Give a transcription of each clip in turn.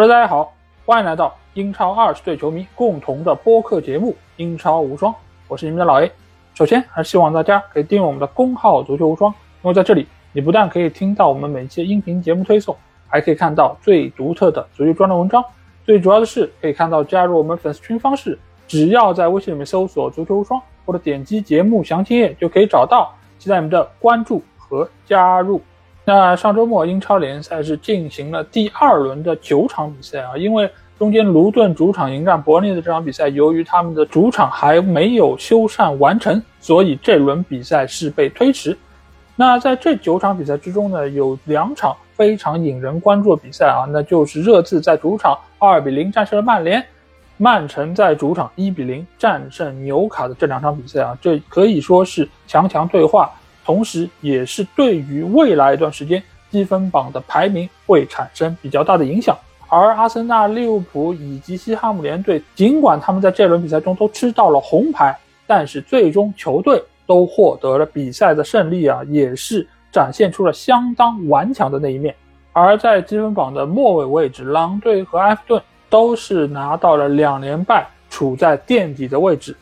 Hello，大家好，欢迎来到英超二十队球迷共同的播客节目《英超无双》，我是你们的老 A。首先，还是希望大家可以订阅我们的公号“足球无双”，因为在这里，你不但可以听到我们每期音频节目推送，还可以看到最独特的足球专栏文章。最主要的是，可以看到加入我们粉丝群方式，只要在微信里面搜索“足球无双”或者点击节目详情页就可以找到。期待你们的关注和加入。那上周末英超联赛是进行了第二轮的九场比赛啊，因为中间卢顿主场迎战伯利的这场比赛，由于他们的主场还没有修缮完成，所以这轮比赛是被推迟。那在这九场比赛之中呢，有两场非常引人关注的比赛啊，那就是热刺在主场二比零战胜了曼联，曼城在主场一比零战胜纽卡的这两场比赛啊，这可以说是强强对话。同时，也是对于未来一段时间积分榜的排名会产生比较大的影响。而阿森纳、利物浦以及西汉姆联队，尽管他们在这轮比赛中都吃到了红牌，但是最终球队都获得了比赛的胜利啊，也是展现出了相当顽强的那一面。而在积分榜的末尾位置，狼队和埃弗顿都是拿到了两连败，处在垫底的位置。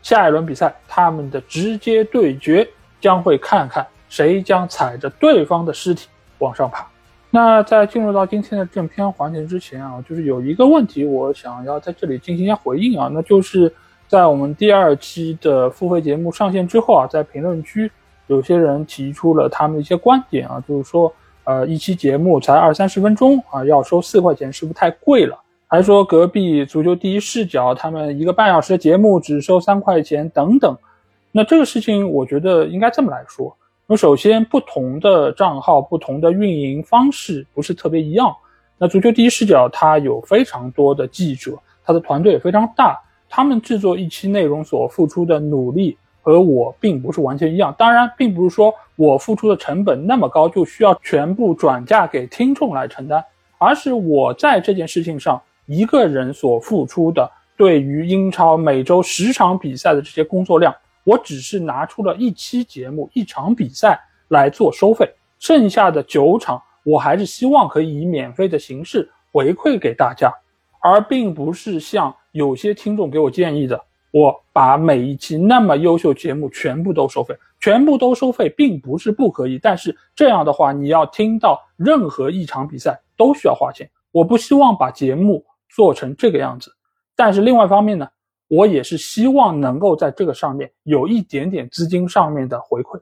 下一轮比赛，他们的直接对决。将会看看谁将踩着对方的尸体往上爬。那在进入到今天的正片环节之前啊，就是有一个问题，我想要在这里进行一下回应啊，那就是在我们第二期的付费节目上线之后啊，在评论区有些人提出了他们一些观点啊，就是说，呃，一期节目才二三十分钟啊，要收四块钱是不是太贵了？还说隔壁足球第一视角他们一个半小时的节目只收三块钱等等。那这个事情，我觉得应该这么来说。那首先，不同的账号、不同的运营方式不是特别一样。那足球第一视角，它有非常多的记者，他的团队也非常大，他们制作一期内容所付出的努力和我并不是完全一样。当然，并不是说我付出的成本那么高，就需要全部转嫁给听众来承担，而是我在这件事情上一个人所付出的，对于英超每周十场比赛的这些工作量。我只是拿出了一期节目、一场比赛来做收费，剩下的九场我还是希望可以以免费的形式回馈给大家，而并不是像有些听众给我建议的，我把每一期那么优秀节目全部都收费，全部都收费并不是不可以，但是这样的话，你要听到任何一场比赛都需要花钱，我不希望把节目做成这个样子，但是另外一方面呢？我也是希望能够在这个上面有一点点资金上面的回馈，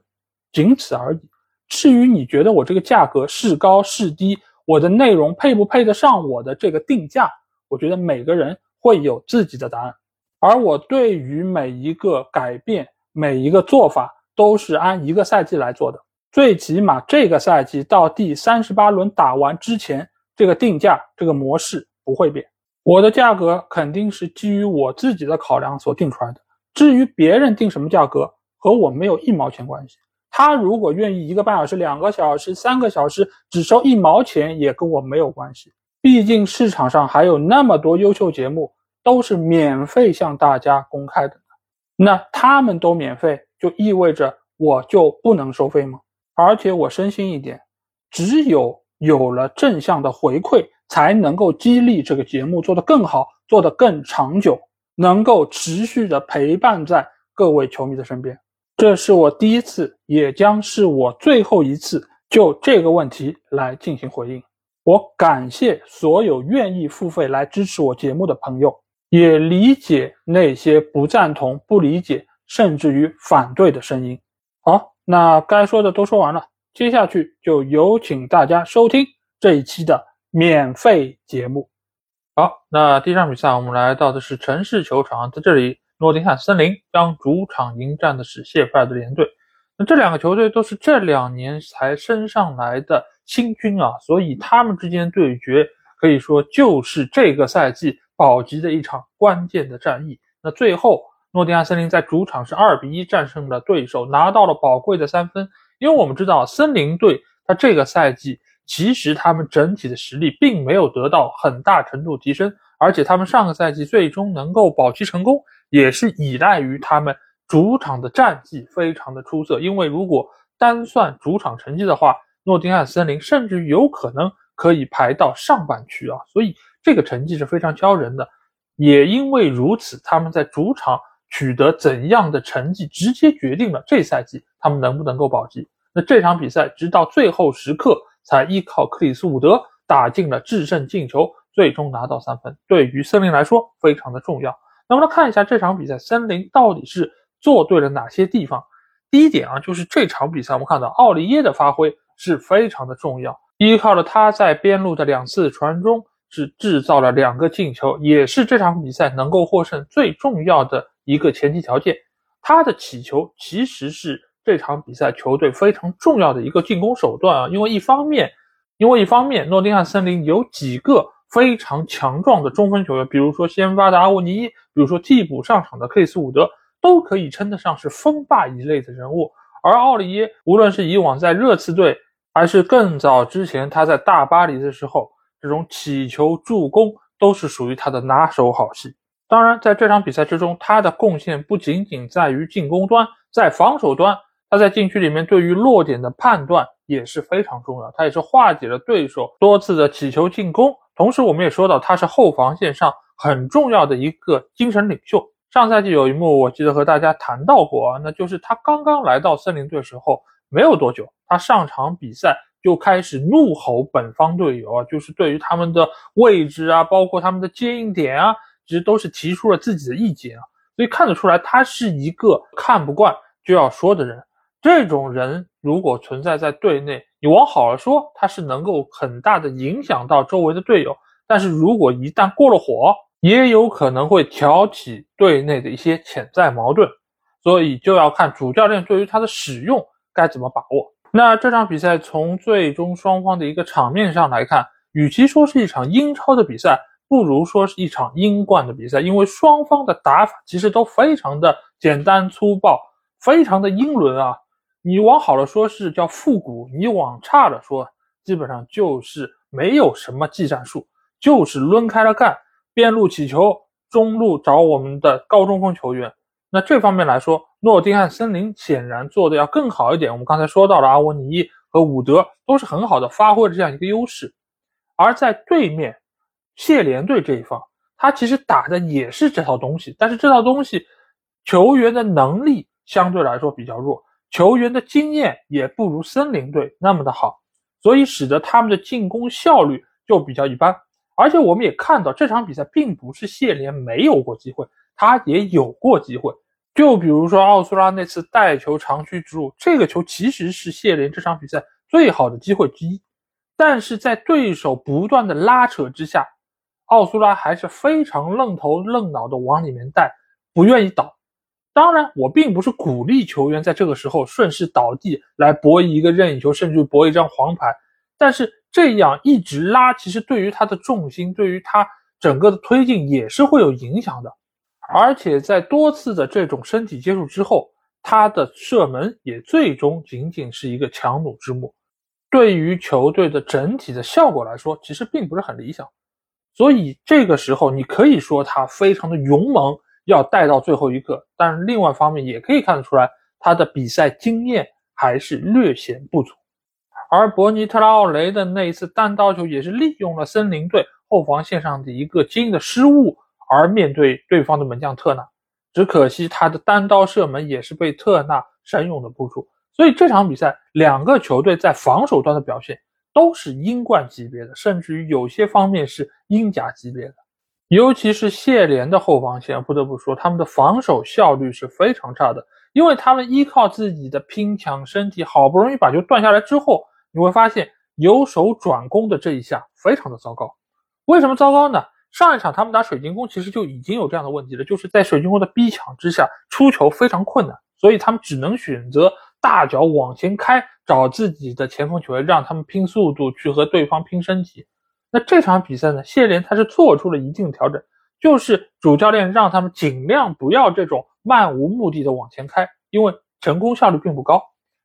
仅此而已。至于你觉得我这个价格是高是低，我的内容配不配得上我的这个定价，我觉得每个人会有自己的答案。而我对于每一个改变、每一个做法，都是按一个赛季来做的。最起码这个赛季到第三十八轮打完之前，这个定价这个模式不会变。我的价格肯定是基于我自己的考量所定出来的。至于别人定什么价格，和我没有一毛钱关系。他如果愿意一个半小时、两个小时、三个小时只收一毛钱，也跟我没有关系。毕竟市场上还有那么多优秀节目都是免费向大家公开的，那他们都免费，就意味着我就不能收费吗？而且我深信一点，只有有了正向的回馈。才能够激励这个节目做得更好，做得更长久，能够持续的陪伴在各位球迷的身边。这是我第一次，也将是我最后一次就这个问题来进行回应。我感谢所有愿意付费来支持我节目的朋友，也理解那些不赞同、不理解，甚至于反对的声音。好，那该说的都说完了，接下去就有请大家收听这一期的。免费节目，好，那第一场比赛我们来到的是城市球场，在这里，诺丁汉森林将主场迎战的是谢菲尔德联队。那这两个球队都是这两年才升上来的新军啊，所以他们之间对决可以说就是这个赛季保级的一场关键的战役。那最后，诺丁汉森林在主场是二比一战胜了对手，拿到了宝贵的三分。因为我们知道森林队他这个赛季。其实他们整体的实力并没有得到很大程度提升，而且他们上个赛季最终能够保级成功，也是依赖于他们主场的战绩非常的出色。因为如果单算主场成绩的话，诺丁汉森林甚至有可能可以排到上半区啊。所以这个成绩是非常骄人的。也因为如此，他们在主场取得怎样的成绩，直接决定了这赛季他们能不能够保级。那这场比赛直到最后时刻才依靠克里斯伍德打进了制胜进球，最终拿到三分，对于森林来说非常的重要。那么来看一下这场比赛，森林到底是做对了哪些地方？第一点啊，就是这场比赛我们看到奥利耶的发挥是非常的重要，依靠了他在边路的两次传中。是制造了两个进球，也是这场比赛能够获胜最重要的一个前提条件。他的起球其实是这场比赛球队非常重要的一个进攻手段啊，因为一方面，因为一方面，诺丁汉森林有几个非常强壮的中锋球员，比如说先发的阿沃尼，比如说替补上场的克里斯伍德，都可以称得上是锋霸一类的人物。而奥利耶，无论是以往在热刺队，还是更早之前他在大巴黎的时候，这种起球助攻都是属于他的拿手好戏。当然，在这场比赛之中，他的贡献不仅仅在于进攻端，在防守端，他在禁区里面对于落点的判断也是非常重要。他也是化解了对手多次的起球进攻。同时，我们也说到他是后防线上很重要的一个精神领袖。上赛季有一幕，我记得和大家谈到过啊，那就是他刚刚来到森林队时候没有多久，他上场比赛。就开始怒吼本方队友啊，就是对于他们的位置啊，包括他们的接应点啊，其实都是提出了自己的意见啊。所以看得出来，他是一个看不惯就要说的人。这种人如果存在在队内，你往好了说，他是能够很大的影响到周围的队友；但是如果一旦过了火，也有可能会挑起队内的一些潜在矛盾。所以就要看主教练对于他的使用该怎么把握。那这场比赛从最终双方的一个场面上来看，与其说是一场英超的比赛，不如说是一场英冠的比赛，因为双方的打法其实都非常的简单粗暴，非常的英伦啊。你往好了说是叫复古，你往差了说，基本上就是没有什么技战术，就是抡开了干，边路起球，中路找我们的高中锋球员。那这方面来说，诺丁汉森林显然做的要更好一点。我们刚才说到了阿沃尼和伍德都是很好的发挥了这样一个优势，而在对面谢联队这一方，他其实打的也是这套东西，但是这套东西球员的能力相对来说比较弱，球员的经验也不如森林队那么的好，所以使得他们的进攻效率就比较一般。而且我们也看到这场比赛并不是谢联没有过机会。他也有过机会，就比如说奥苏拉那次带球长驱直入，这个球其实是谢联这场比赛最好的机会之一，但是在对手不断的拉扯之下，奥苏拉还是非常愣头愣脑的往里面带，不愿意倒。当然，我并不是鼓励球员在这个时候顺势倒地来博一个任意球，甚至博一张黄牌，但是这样一直拉，其实对于他的重心，对于他整个的推进也是会有影响的。而且在多次的这种身体接触之后，他的射门也最终仅仅是一个强弩之末，对于球队的整体的效果来说，其实并不是很理想。所以这个时候，你可以说他非常的勇猛，要带到最后一刻。但是另外一方面，也可以看得出来，他的比赛经验还是略显不足。而博尼特拉奥雷的那一次单刀球，也是利用了森林队后防线上的一个基因的失误。而面对对方的门将特纳，只可惜他的单刀射门也是被特纳善用的扑出。所以这场比赛两个球队在防守端的表现都是英冠级别的，甚至于有些方面是英甲级别的。尤其是谢联的后防线，不得不说他们的防守效率是非常差的，因为他们依靠自己的拼抢身体，好不容易把球断下来之后，你会发现由守转攻的这一下非常的糟糕。为什么糟糕呢？上一场他们打水晶宫，其实就已经有这样的问题了，就是在水晶宫的逼抢之下，出球非常困难，所以他们只能选择大脚往前开，找自己的前锋球员，让他们拼速度去和对方拼身体。那这场比赛呢，谢联他是做出了一定调整，就是主教练让他们尽量不要这种漫无目的的往前开，因为成功效率并不高。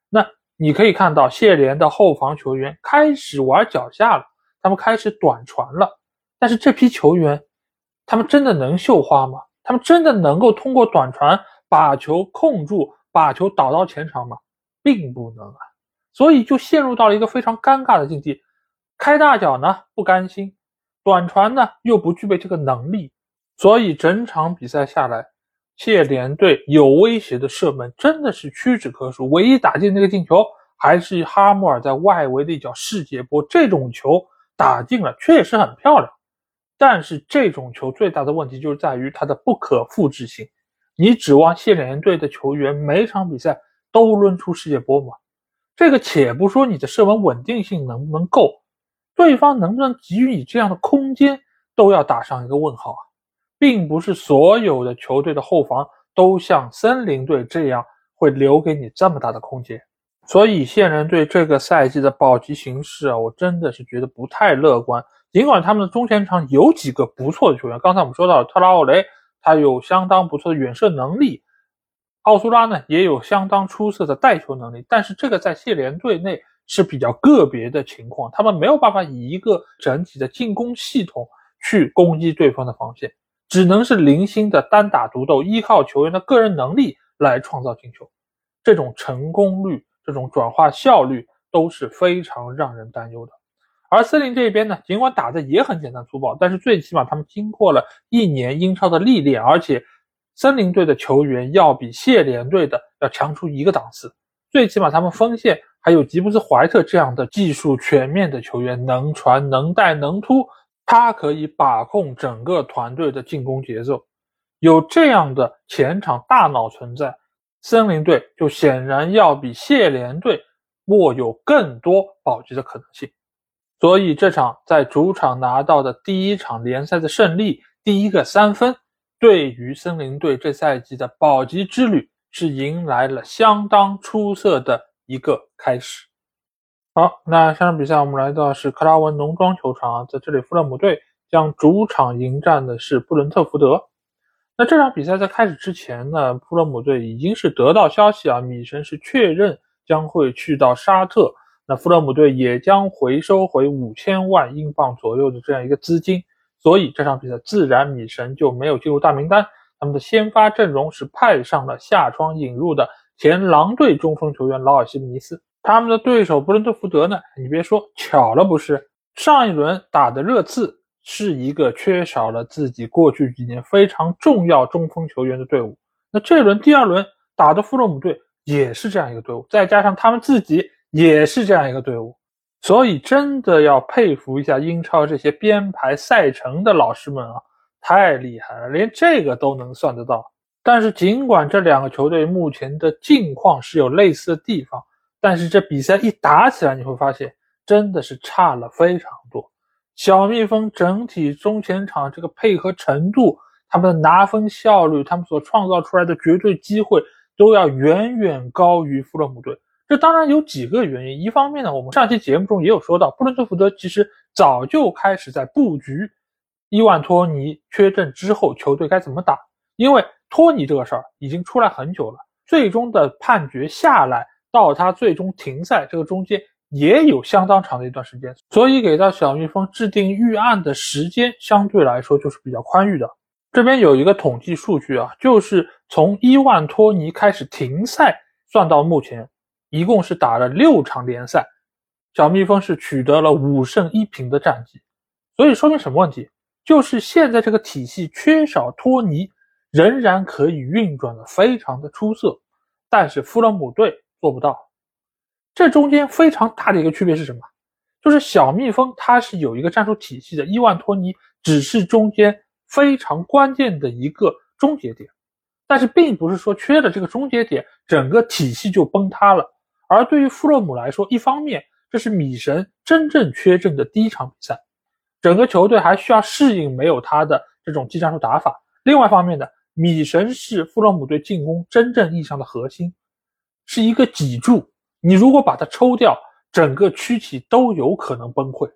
那你可以看到谢联的后防球员开始玩脚下了，他们开始短传了。但是这批球员，他们真的能绣花吗？他们真的能够通过短传把球控住，把球导到前场吗？并不能啊！所以就陷入到了一个非常尴尬的境地。开大脚呢不甘心，短传呢又不具备这个能力，所以整场比赛下来，谢联队有威胁的射门真的是屈指可数。唯一打进那个进球，还是哈穆尔在外围的一脚世界波，这种球打进了，确实很漂亮。但是这种球最大的问题就是在于它的不可复制性。你指望谢联队的球员每场比赛都抡出世界波吗？这个且不说你的射门稳定性能不能够。对方能不能给予你这样的空间，都要打上一个问号啊！并不是所有的球队的后防都像森林队这样会留给你这么大的空间，所以现人队这个赛季的保级形势啊，我真的是觉得不太乐观。尽管他们的中前场有几个不错的球员，刚才我们说到特拉奥雷，他有相当不错的远射能力，奥苏拉呢也有相当出色的带球能力，但是这个在谢联队内。是比较个别的情况，他们没有办法以一个整体的进攻系统去攻击对方的防线，只能是零星的单打独斗，依靠球员的个人能力来创造进球。这种成功率、这种转化效率都是非常让人担忧的。而森林这边呢，尽管打的也很简单粗暴，但是最起码他们经过了一年英超的历练，而且森林队的球员要比谢联队的要强出一个档次，最起码他们锋线。还有吉布斯、怀特这样的技术全面的球员，能传、能带、能突，他可以把控整个团队的进攻节奏。有这样的前场大脑存在，森林队就显然要比谢联队握有更多保级的可能性。所以这场在主场拿到的第一场联赛的胜利，第一个三分，对于森林队这赛季的保级之旅是迎来了相当出色的。一个开始，好，那下场比赛我们来到是克拉文农庄球场啊，在这里富勒姆队将主场迎战的是布伦特福德。那这场比赛在开始之前呢，富勒姆队已经是得到消息啊，米神是确认将会去到沙特，那富勒姆队也将回收回五千万英镑左右的这样一个资金，所以这场比赛自然米神就没有进入大名单，他们的先发阵容是派上了下窗引入的。前狼队中锋球员劳尔·西姆尼斯，他们的对手布伦特福德呢？你别说，巧了不是？上一轮打的热刺是一个缺少了自己过去几年非常重要中锋球员的队伍，那这轮第二轮打的富勒姆队也是这样一个队伍，再加上他们自己也是这样一个队伍，所以真的要佩服一下英超这些编排赛程的老师们啊，太厉害了，连这个都能算得到。但是，尽管这两个球队目前的境况是有类似的地方，但是这比赛一打起来，你会发现真的是差了非常多。小蜜蜂整体中前场这个配合程度，他们的拿分效率，他们所创造出来的绝对机会，都要远远高于富勒姆队。这当然有几个原因，一方面呢，我们上期节目中也有说到，布伦特福德其实早就开始在布局伊万托尼缺阵之后球队该怎么打，因为。托尼这个事儿已经出来很久了，最终的判决下来到他最终停赛，这个中间也有相当长的一段时间，所以给到小蜜蜂制定预案的时间相对来说就是比较宽裕的。这边有一个统计数据啊，就是从伊万托尼开始停赛算到目前，一共是打了六场联赛，小蜜蜂是取得了五胜一平的战绩，所以说明什么问题？就是现在这个体系缺少托尼。仍然可以运转的非常的出色，但是富勒姆队做不到。这中间非常大的一个区别是什么？就是小蜜蜂它是有一个战术体系的，伊万托尼只是中间非常关键的一个终结点，但是并不是说缺了这个终结点，整个体系就崩塌了。而对于富勒姆来说，一方面这是米神真正缺阵的第一场比赛，整个球队还需要适应没有他的这种技战术打法。另外一方面呢？米神是富勒姆队进攻真正意义上的核心，是一个脊柱。你如果把它抽掉，整个躯体都有可能崩溃。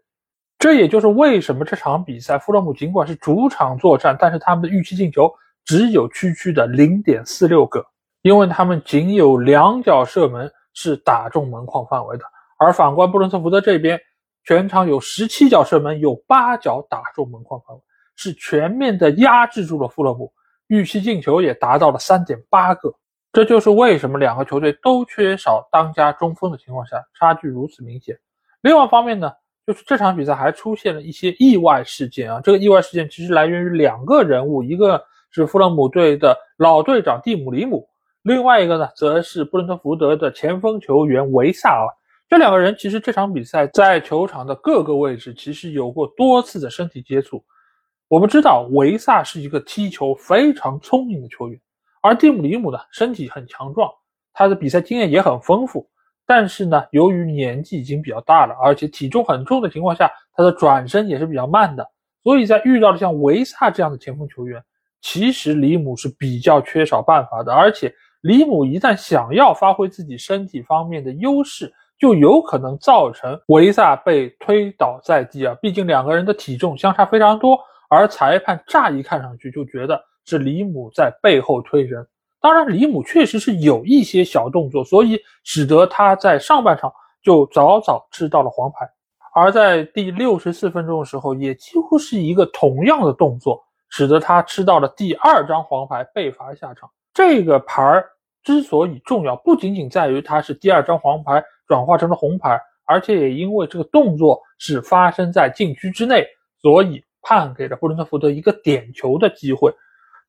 这也就是为什么这场比赛富勒姆尽管是主场作战，但是他们的预期进球只有区区的零点四六个，因为他们仅有两脚射门是打中门框范围的。而反观布伦特福德这边，全场有十七脚射门，有八脚打中门框范围，是全面的压制住了富勒姆。预期进球也达到了三点八个，这就是为什么两个球队都缺少当家中锋的情况下，差距如此明显。另外一方面呢，就是这场比赛还出现了一些意外事件啊。这个意外事件其实来源于两个人物，一个是富勒姆队的老队长蒂姆·里姆，另外一个呢，则是布伦特福德的前锋球员维萨尔。这两个人其实这场比赛在球场的各个位置其实有过多次的身体接触。我们知道维萨是一个踢球非常聪明的球员，而蒂姆·里姆呢，身体很强壮，他的比赛经验也很丰富。但是呢，由于年纪已经比较大了，而且体重很重的情况下，他的转身也是比较慢的，所以在遇到了像维萨这样的前锋球员，其实里姆是比较缺少办法的。而且里姆一旦想要发挥自己身体方面的优势，就有可能造成维萨被推倒在地啊！毕竟两个人的体重相差非常多，而裁判乍一看上去就觉得是李姆在背后推人。当然，李姆确实是有一些小动作，所以使得他在上半场就早早吃到了黄牌。而在第六十四分钟的时候，也几乎是一个同样的动作，使得他吃到了第二张黄牌，被罚下场。这个牌儿之所以重要，不仅仅在于它是第二张黄牌。转化成了红牌，而且也因为这个动作是发生在禁区之内，所以判给了布伦特福德一个点球的机会。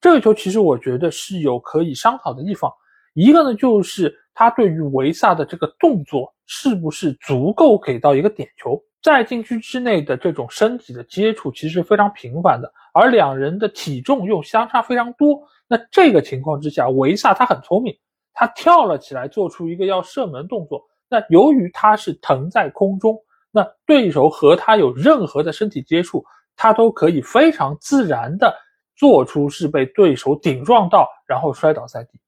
这个球其实我觉得是有可以商讨的地方，一个呢就是他对于维萨的这个动作是不是足够给到一个点球，在禁区之内的这种身体的接触其实非常频繁的，而两人的体重又相差非常多，那这个情况之下，维萨他很聪明，他跳了起来，做出一个要射门动作。那由于他是腾在空中，那对手和他有任何的身体接触，他都可以非常自然的做出是被对手顶撞到，然后摔倒在地。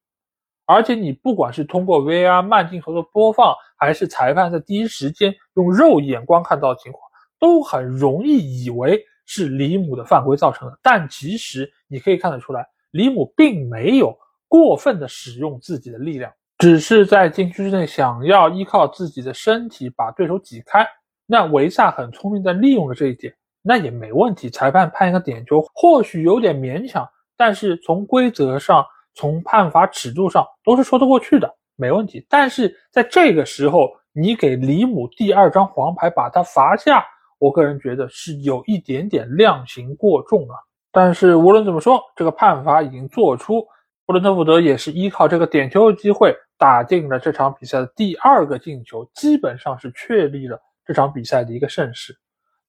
而且你不管是通过 VR 慢镜头的播放，还是裁判在第一时间用肉眼观看到的情况，都很容易以为是里姆的犯规造成的。但其实你可以看得出来，里姆并没有过分的使用自己的力量。只是在禁区之内想要依靠自己的身体把对手挤开，那维萨很聪明的利用了这一点，那也没问题。裁判判一个点球，或许有点勉强，但是从规则上、从判罚尺度上都是说得过去的，没问题。但是在这个时候，你给里姆第二张黄牌把他罚下，我个人觉得是有一点点量刑过重了。但是无论怎么说，这个判罚已经做出。布伦特福德也是依靠这个点球的机会打进了这场比赛的第二个进球，基本上是确立了这场比赛的一个胜势。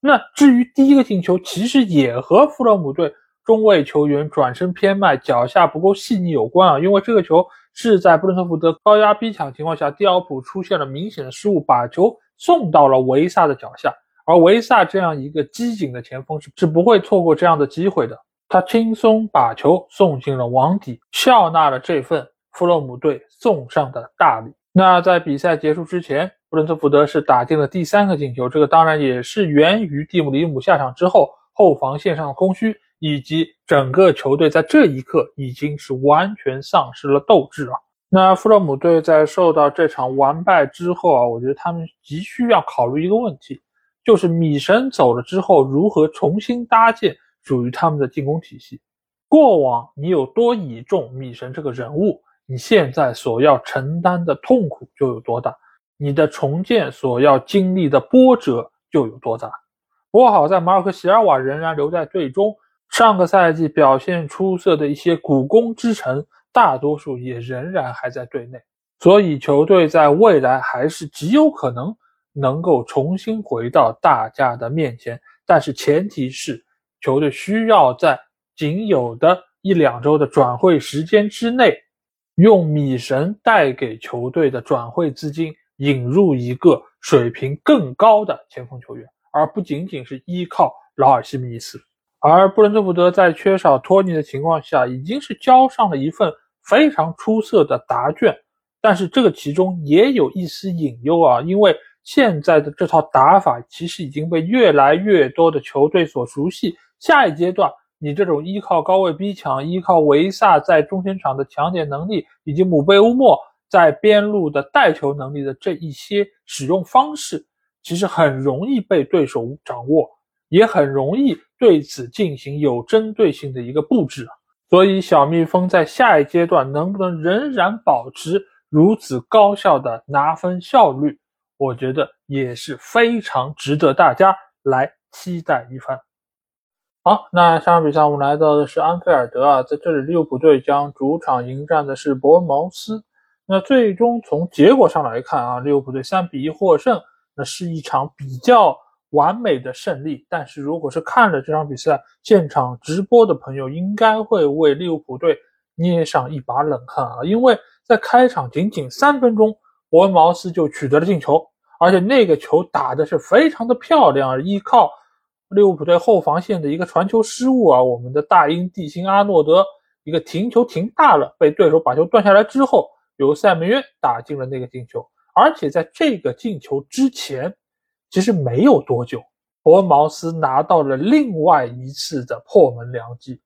那至于第一个进球，其实也和弗勒姆队中卫球员转身偏慢、脚下不够细腻有关啊。因为这个球是在布伦特福德高压逼抢情况下，蒂奥普出现了明显的失误，把球送到了维萨的脚下。而维萨这样一个机警的前锋是是不会错过这样的机会的。他轻松把球送进了网底，笑纳了这份弗洛姆队送上的大礼。那在比赛结束之前，布伦特福德是打进了第三个进球，这个当然也是源于蒂姆·里姆下场之后后防线上的空虚，以及整个球队在这一刻已经是完全丧失了斗志啊。那弗洛姆队在受到这场完败之后啊，我觉得他们急需要考虑一个问题，就是米神走了之后如何重新搭建。属于他们的进攻体系。过往你有多倚重米神这个人物，你现在所要承担的痛苦就有多大，你的重建所要经历的波折就有多大。不过好在马尔科席尔瓦仍然留在队中，上个赛季表现出色的一些股肱之臣，大多数也仍然还在队内，所以球队在未来还是极有可能能够重新回到大家的面前，但是前提是。球队需要在仅有的一两周的转会时间之内，用米神带给球队的转会资金引入一个水平更高的前锋球员，而不仅仅是依靠劳尔·西米斯。而布伦特福德在缺少托尼的情况下，已经是交上了一份非常出色的答卷，但是这个其中也有一丝隐忧啊，因为现在的这套打法其实已经被越来越多的球队所熟悉。下一阶段，你这种依靠高位逼抢、依靠维萨在中前场的抢点能力，以及姆贝乌莫在边路的带球能力的这一些使用方式，其实很容易被对手掌握，也很容易对此进行有针对性的一个布置。所以，小蜜蜂在下一阶段能不能仍然保持如此高效的拿分效率，我觉得也是非常值得大家来期待一番。好，那下场比赛我们来到的是安菲尔德啊，在这里利物浦队将主场迎战的是伯恩茅斯。那最终从结果上来看啊，利物浦队三比一获胜，那是一场比较完美的胜利。但是如果是看了这场比赛现场直播的朋友，应该会为利物浦队捏上一把冷汗啊，因为在开场仅仅三分钟，伯恩茅斯就取得了进球，而且那个球打的是非常的漂亮，依靠。利物浦队后防线的一个传球失误啊，我们的大英帝星阿诺德一个停球停大了，被对手把球断下来之后，由塞梅约打进了那个进球。而且在这个进球之前，其实没有多久，伯恩茅斯拿到了另外一次的破门良机。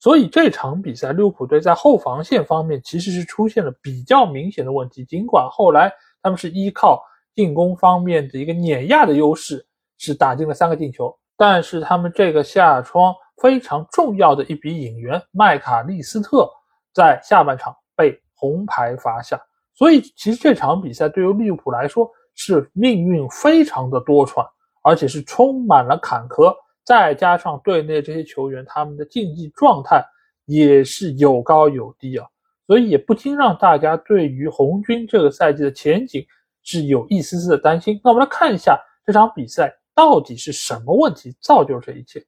所以这场比赛利物浦队在后防线方面其实是出现了比较明显的问题。尽管后来他们是依靠进攻方面的一个碾压的优势，是打进了三个进球。但是他们这个下窗非常重要的一笔引援麦卡利斯特在下半场被红牌罚下，所以其实这场比赛对于利物浦来说是命运非常的多舛，而且是充满了坎坷。再加上队内这些球员他们的竞技状态也是有高有低啊，所以也不禁让大家对于红军这个赛季的前景是有一丝丝的担心。那我们来看一下这场比赛。到底是什么问题造就这一切？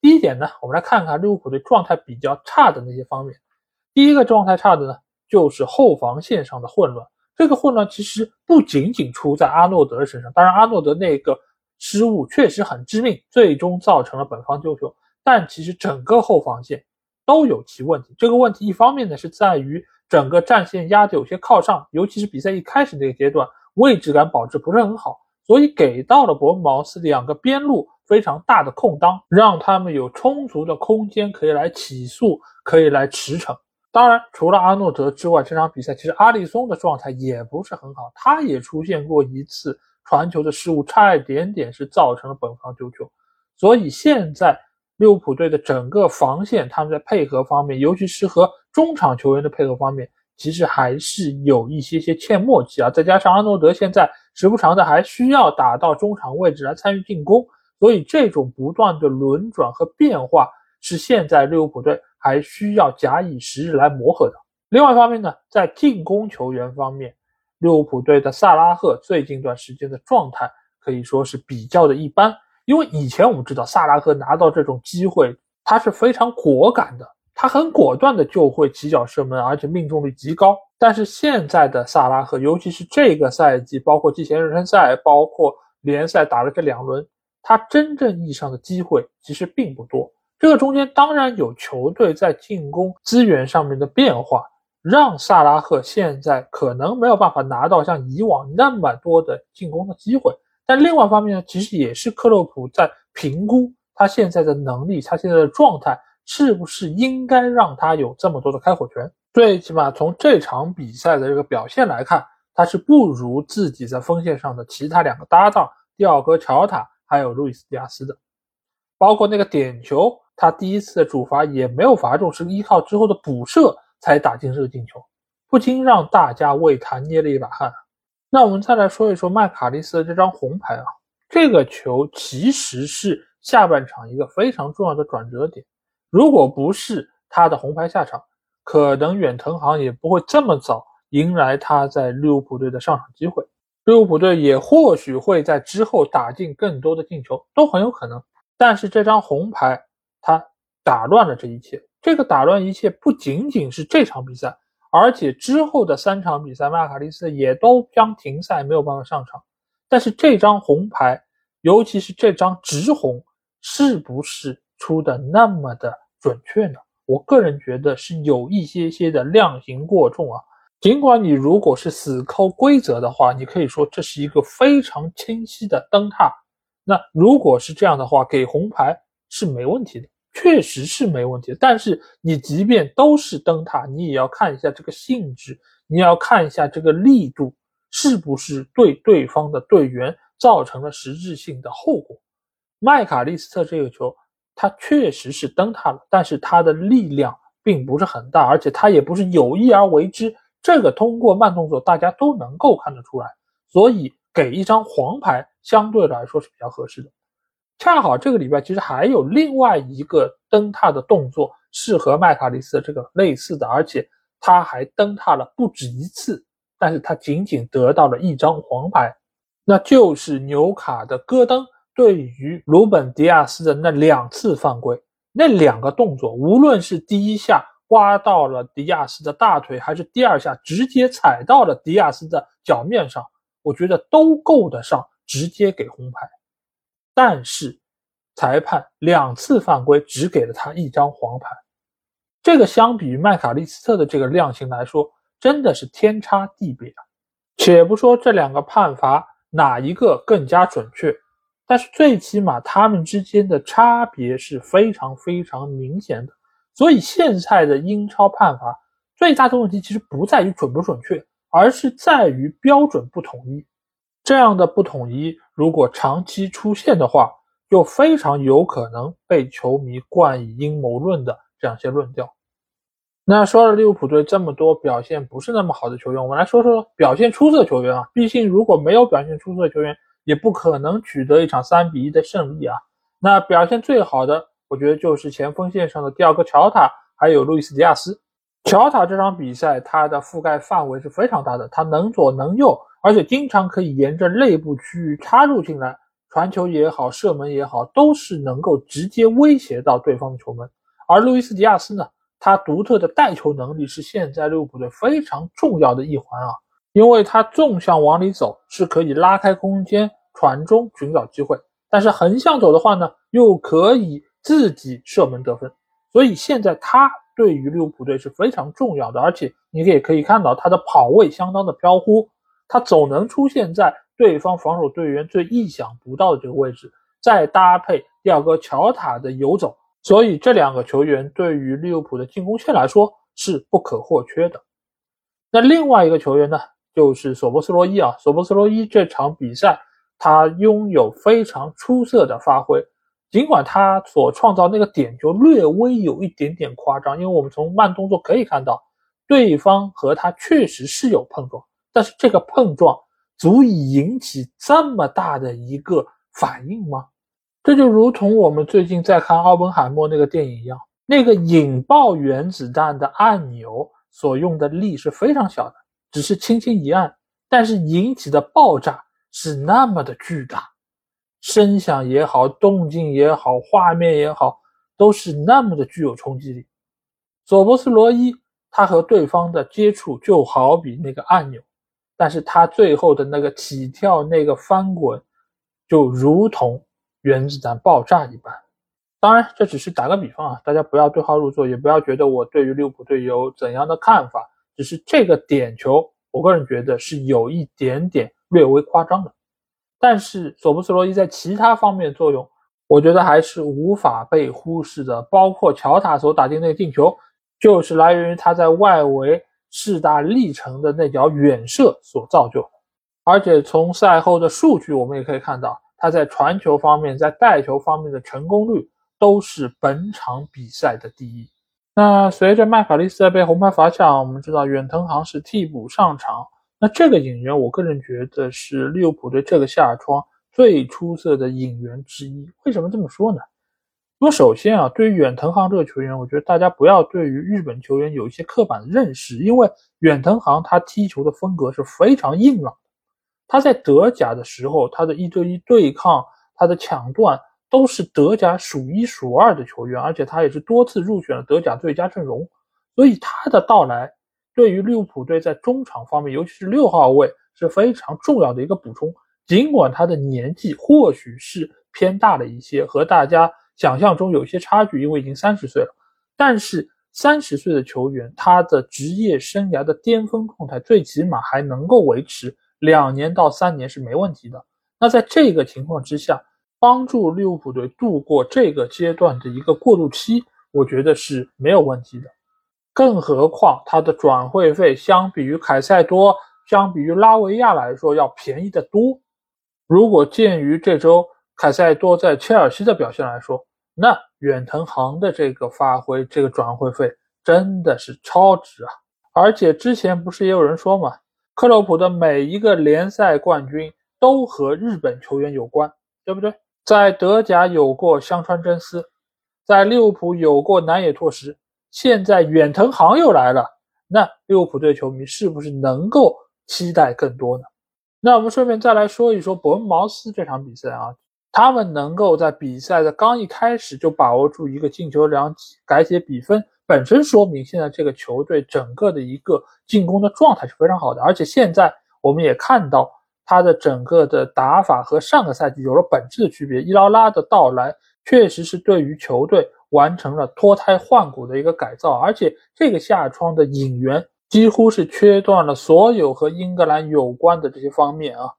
第一点呢，我们来看看利物浦队状态比较差的那些方面。第一个状态差的呢，就是后防线上的混乱。这个混乱其实不仅仅出在阿诺德身上，当然阿诺德那个失误确实很致命，最终造成了本方丢球。但其实整个后防线都有其问题。这个问题一方面呢是在于整个战线压得有些靠上，尤其是比赛一开始那个阶段，位置感保持不是很好。所以给到了伯恩茅斯两个边路非常大的空当，让他们有充足的空间可以来起速，可以来驰骋。当然，除了阿诺德之外，这场比赛其实阿里松的状态也不是很好，他也出现过一次传球的失误，差一点点是造成了本方丢球。所以现在利物浦队的整个防线，他们在配合方面，尤其是和中场球员的配合方面。其实还是有一些些欠默契啊，再加上阿诺德现在时不常的还需要打到中场位置来参与进攻，所以这种不断的轮转和变化是现在利物浦队还需要假以时日来磨合的。另外一方面呢，在进攻球员方面，利物浦队的萨拉赫最近一段时间的状态可以说是比较的一般，因为以前我们知道萨拉赫拿到这种机会，他是非常果敢的。他很果断的就会起脚射门，而且命中率极高。但是现在的萨拉赫，尤其是这个赛季，包括季前热身赛，包括联赛打了这两轮，他真正意义上的机会其实并不多。这个中间当然有球队在进攻资源上面的变化，让萨拉赫现在可能没有办法拿到像以往那么多的进攻的机会。但另外一方面呢，其实也是克洛普在评估他现在的能力，他现在的状态。是不是应该让他有这么多的开火权？最起码从这场比赛的这个表现来看，他是不如自己在锋线上的其他两个搭档蒂奥戈·乔塔还有路易斯·迪亚斯的。包括那个点球，他第一次的主罚也没有罚中，是依靠之后的补射才打进这个进球，不禁让大家为他捏了一把汗。那我们再来说一说麦卡利斯的这张红牌啊，这个球其实是下半场一个非常重要的转折点。如果不是他的红牌下场，可能远藤航也不会这么早迎来他在利物浦队的上场机会。利物浦队也或许会在之后打进更多的进球，都很有可能。但是这张红牌，他打乱了这一切。这个打乱一切不仅仅是这场比赛，而且之后的三场比赛，麦卡利斯也都将停赛，没有办法上场。但是这张红牌，尤其是这张直红，是不是出的那么的？准确呢？我个人觉得是有一些些的量刑过重啊。尽管你如果是死抠规则的话，你可以说这是一个非常清晰的灯塔。那如果是这样的话，给红牌是没问题的，确实是没问题。但是你即便都是灯塔，你也要看一下这个性质，你要看一下这个力度是不是对对方的队员造成了实质性的后果。麦卡利斯特这个球。他确实是灯塔了，但是他的力量并不是很大，而且他也不是有意而为之。这个通过慢动作大家都能够看得出来。所以给一张黄牌相对来说是比较合适的。恰好这个礼拜其实还有另外一个蹬踏的动作是和麦卡利斯这个类似的，而且他还蹬踏了不止一次，但是他仅仅得到了一张黄牌，那就是纽卡的戈登对于鲁本迪亚斯的那两次犯规，那两个动作，无论是第一下刮到了迪亚斯的大腿，还是第二下直接踩到了迪亚斯的脚面上，我觉得都够得上直接给红牌。但是，裁判两次犯规只给了他一张黄牌，这个相比于麦卡利斯特的这个量刑来说，真的是天差地别啊！且不说这两个判罚哪一个更加准确，但是最起码他们之间的差别是非常非常明显的。所以现在的英超判罚最大的问题其实不在于准不准确，而是在于标准不统一。这样的不统一。如果长期出现的话，就非常有可能被球迷冠以阴谋论的这样一些论调。那说了利物浦队这么多表现不是那么好的球员，我们来说说表现出色球员啊。毕竟如果没有表现出色球员，也不可能取得一场三比一的胜利啊。那表现最好的，我觉得就是前锋线上的第二个乔塔，还有路易斯迪亚斯。乔塔这场比赛他的覆盖范围是非常大的，他能左能右。而且经常可以沿着内部区域插入进来，传球也好，射门也好，都是能够直接威胁到对方的球门。而路易斯·迪亚斯呢，他独特的带球能力是现在利物浦队非常重要的一环啊，因为他纵向往里走是可以拉开空间传中寻找机会，但是横向走的话呢，又可以自己射门得分。所以现在他对于利物浦队是非常重要的，而且你也可以看到他的跑位相当的飘忽。他总能出现在对方防守队员最意想不到的这个位置，再搭配第二个乔塔的游走，所以这两个球员对于利物浦的进攻线来说是不可或缺的。那另外一个球员呢，就是索博斯罗伊啊。索博斯罗伊这场比赛他拥有非常出色的发挥，尽管他所创造那个点球略微有一点点夸张，因为我们从慢动作可以看到，对方和他确实是有碰撞。但是这个碰撞足以引起这么大的一个反应吗？这就如同我们最近在看奥本海默那个电影一样，那个引爆原子弹的按钮所用的力是非常小的，只是轻轻一按，但是引起的爆炸是那么的巨大，声响也好，动静也好，画面也好，都是那么的具有冲击力。索伯斯罗伊他和对方的接触就好比那个按钮。但是他最后的那个起跳、那个翻滚，就如同原子弹爆炸一般。当然，这只是打个比方啊，大家不要对号入座，也不要觉得我对于利物浦队有怎样的看法。只是这个点球，我个人觉得是有一点点略微夸张的。但是索布斯罗伊在其他方面作用，我觉得还是无法被忽视的。包括乔塔所打进那个进球，就是来源于他在外围。势大力成的那脚远射所造就，而且从赛后的数据我们也可以看到，他在传球方面、在带球方面的成功率都是本场比赛的第一。那随着麦卡利斯特被红牌罚下，我们知道远藤航是替补上场。那这个引援，我个人觉得是利物浦队这个夏窗最出色的引援之一。为什么这么说呢？那么首先啊，对于远藤航这个球员，我觉得大家不要对于日本球员有一些刻板的认识，因为远藤航他踢球的风格是非常硬朗的。他在德甲的时候，他的一对一对抗，他的抢断都是德甲数一数二的球员，而且他也是多次入选了德甲最佳阵容。所以他的到来对于利物浦队在中场方面，尤其是六号位是非常重要的一个补充。尽管他的年纪或许是偏大了一些，和大家。想象中有些差距，因为已经三十岁了。但是三十岁的球员，他的职业生涯的巅峰状态，最起码还能够维持两年到三年是没问题的。那在这个情况之下，帮助利物浦队度过这个阶段的一个过渡期，我觉得是没有问题的。更何况他的转会费相比于凯塞多、相比于拉维亚来说要便宜得多。如果鉴于这周，凯塞多在切尔西的表现来说，那远藤航的这个发挥，这个转会费真的是超值啊！而且之前不是也有人说嘛，克洛普的每一个联赛冠军都和日本球员有关，对不对？在德甲有过香川真司，在利物浦有过南野拓实，现在远藤航又来了，那利物浦队球迷是不是能够期待更多呢？那我们顺便再来说一说伯恩茅斯这场比赛啊，他们能够在比赛的刚一开始就把握住一个进球良机，改写比分。本身说明现在这个球队整个的一个进攻的状态是非常好的，而且现在我们也看到他的整个的打法和上个赛季有了本质的区别。伊劳拉的到来确实是对于球队完成了脱胎换骨的一个改造，而且这个下窗的引援几乎是切断了所有和英格兰有关的这些方面啊，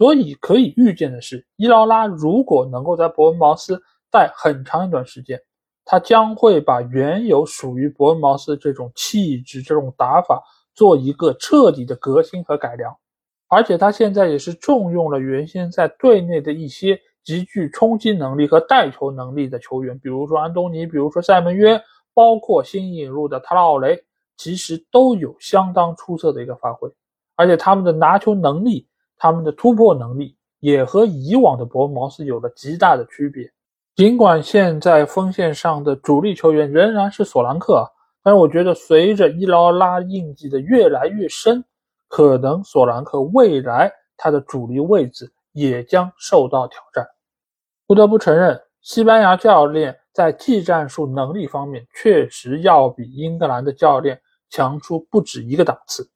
所以可以预见的是，伊劳拉如果能够在伯恩茅斯待很长一段时间。他将会把原有属于伯恩茅斯这种气质、这种打法做一个彻底的革新和改良，而且他现在也是重用了原先在队内的一些极具冲击能力和带球能力的球员，比如说安东尼，比如说塞门约，包括新引入的塔拉奥雷，其实都有相当出色的一个发挥，而且他们的拿球能力、他们的突破能力也和以往的伯恩茅斯有了极大的区别。尽管现在锋线上的主力球员仍然是索兰克，但是我觉得随着伊劳拉印记的越来越深，可能索兰克未来他的主力位置也将受到挑战。不得不承认，西班牙教练在技战术能力方面确实要比英格兰的教练强出不止一个档次。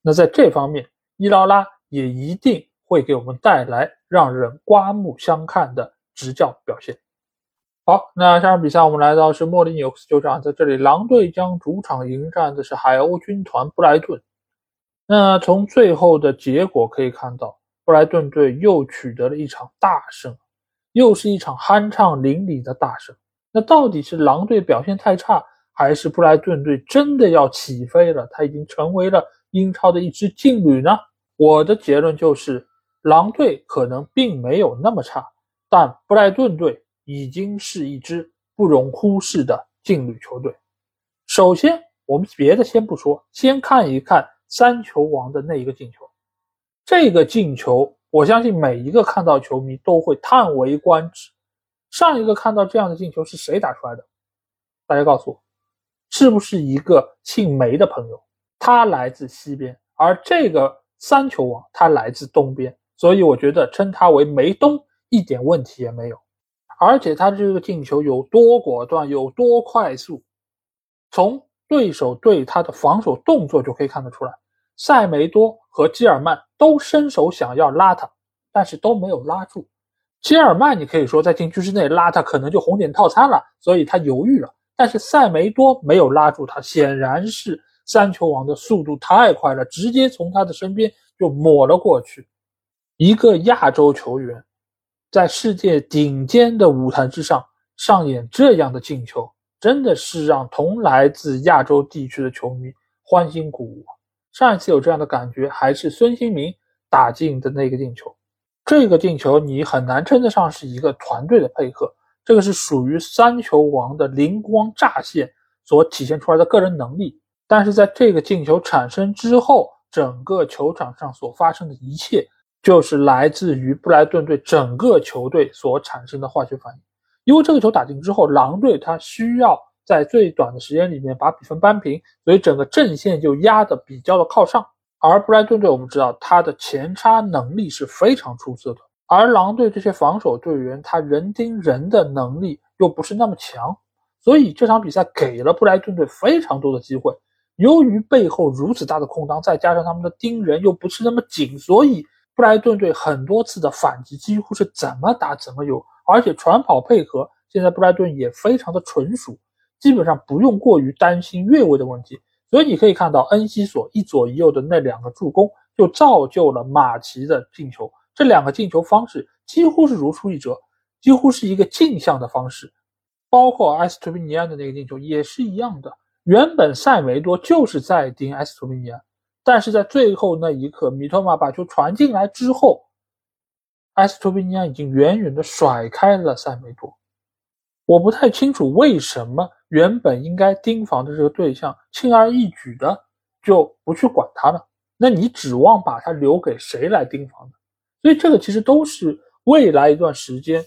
那在这方面，伊劳拉也一定会给我们带来让人刮目相看的执教表现。好，那下场比赛我们来到是莫里纽斯球场，在这里，狼队将主场迎战的是海鸥军团布莱顿。那从最后的结果可以看到，布莱顿队又取得了一场大胜，又是一场酣畅淋漓的大胜。那到底是狼队表现太差，还是布莱顿队真的要起飞了？他已经成为了英超的一支劲旅呢？我的结论就是，狼队可能并没有那么差，但布莱顿队。已经是一支不容忽视的劲旅球队。首先，我们别的先不说，先看一看三球王的那一个进球。这个进球，我相信每一个看到球迷都会叹为观止。上一个看到这样的进球是谁打出来的？大家告诉我，是不是一个姓梅的朋友？他来自西边，而这个三球王他来自东边，所以我觉得称他为梅东一点问题也没有。而且他这个进球有多果断，有多快速，从对手对他的防守动作就可以看得出来。塞梅多和基尔曼都伸手想要拉他，但是都没有拉住。基尔曼，你可以说在禁区之内拉他，可能就红点套餐了，所以他犹豫了。但是塞梅多没有拉住他，显然是三球王的速度太快了，直接从他的身边就抹了过去。一个亚洲球员。在世界顶尖的舞台之上上演这样的进球，真的是让同来自亚洲地区的球迷欢欣鼓舞。上一次有这样的感觉，还是孙兴民打进的那个进球。这个进球你很难称得上是一个团队的配合，这个是属于三球王的灵光乍现所体现出来的个人能力。但是在这个进球产生之后，整个球场上所发生的一切。就是来自于布莱顿队整个球队所产生的化学反应，因为这个球打进之后，狼队他需要在最短的时间里面把比分扳平，所以整个阵线就压得比较的靠上。而布莱顿队我们知道他的前插能力是非常出色的，而狼队这些防守队员他人盯人的能力又不是那么强，所以这场比赛给了布莱顿队非常多的机会。由于背后如此大的空当，再加上他们的盯人又不是那么紧，所以。布莱顿队很多次的反击几乎是怎么打怎么有，而且传跑配合现在布莱顿也非常的纯熟，基本上不用过于担心越位的问题。所以你可以看到恩西索一左一右的那两个助攻，就造就了马奇的进球。这两个进球方式几乎是如出一辙，几乎是一个镜像的方式。包括埃斯图宾尼安的那个进球也是一样的。原本塞梅多就是在盯埃斯图宾尼安。但是在最后那一刻，米托马把球传进来之后，埃斯托比尼安已经远远的甩开了塞梅多。我不太清楚为什么原本应该盯防的这个对象轻而易举的就不去管他了。那你指望把他留给谁来盯防呢？所以这个其实都是未来一段时间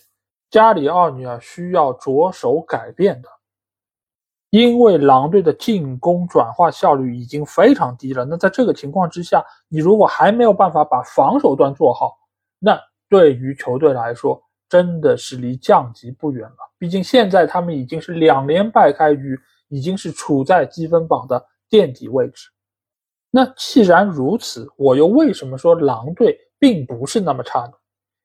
加里奥尼尔需要着手改变的。因为狼队的进攻转化效率已经非常低了，那在这个情况之下，你如果还没有办法把防守端做好，那对于球队来说真的是离降级不远了。毕竟现在他们已经是两连败开局，已经是处在积分榜的垫底位置。那既然如此，我又为什么说狼队并不是那么差呢？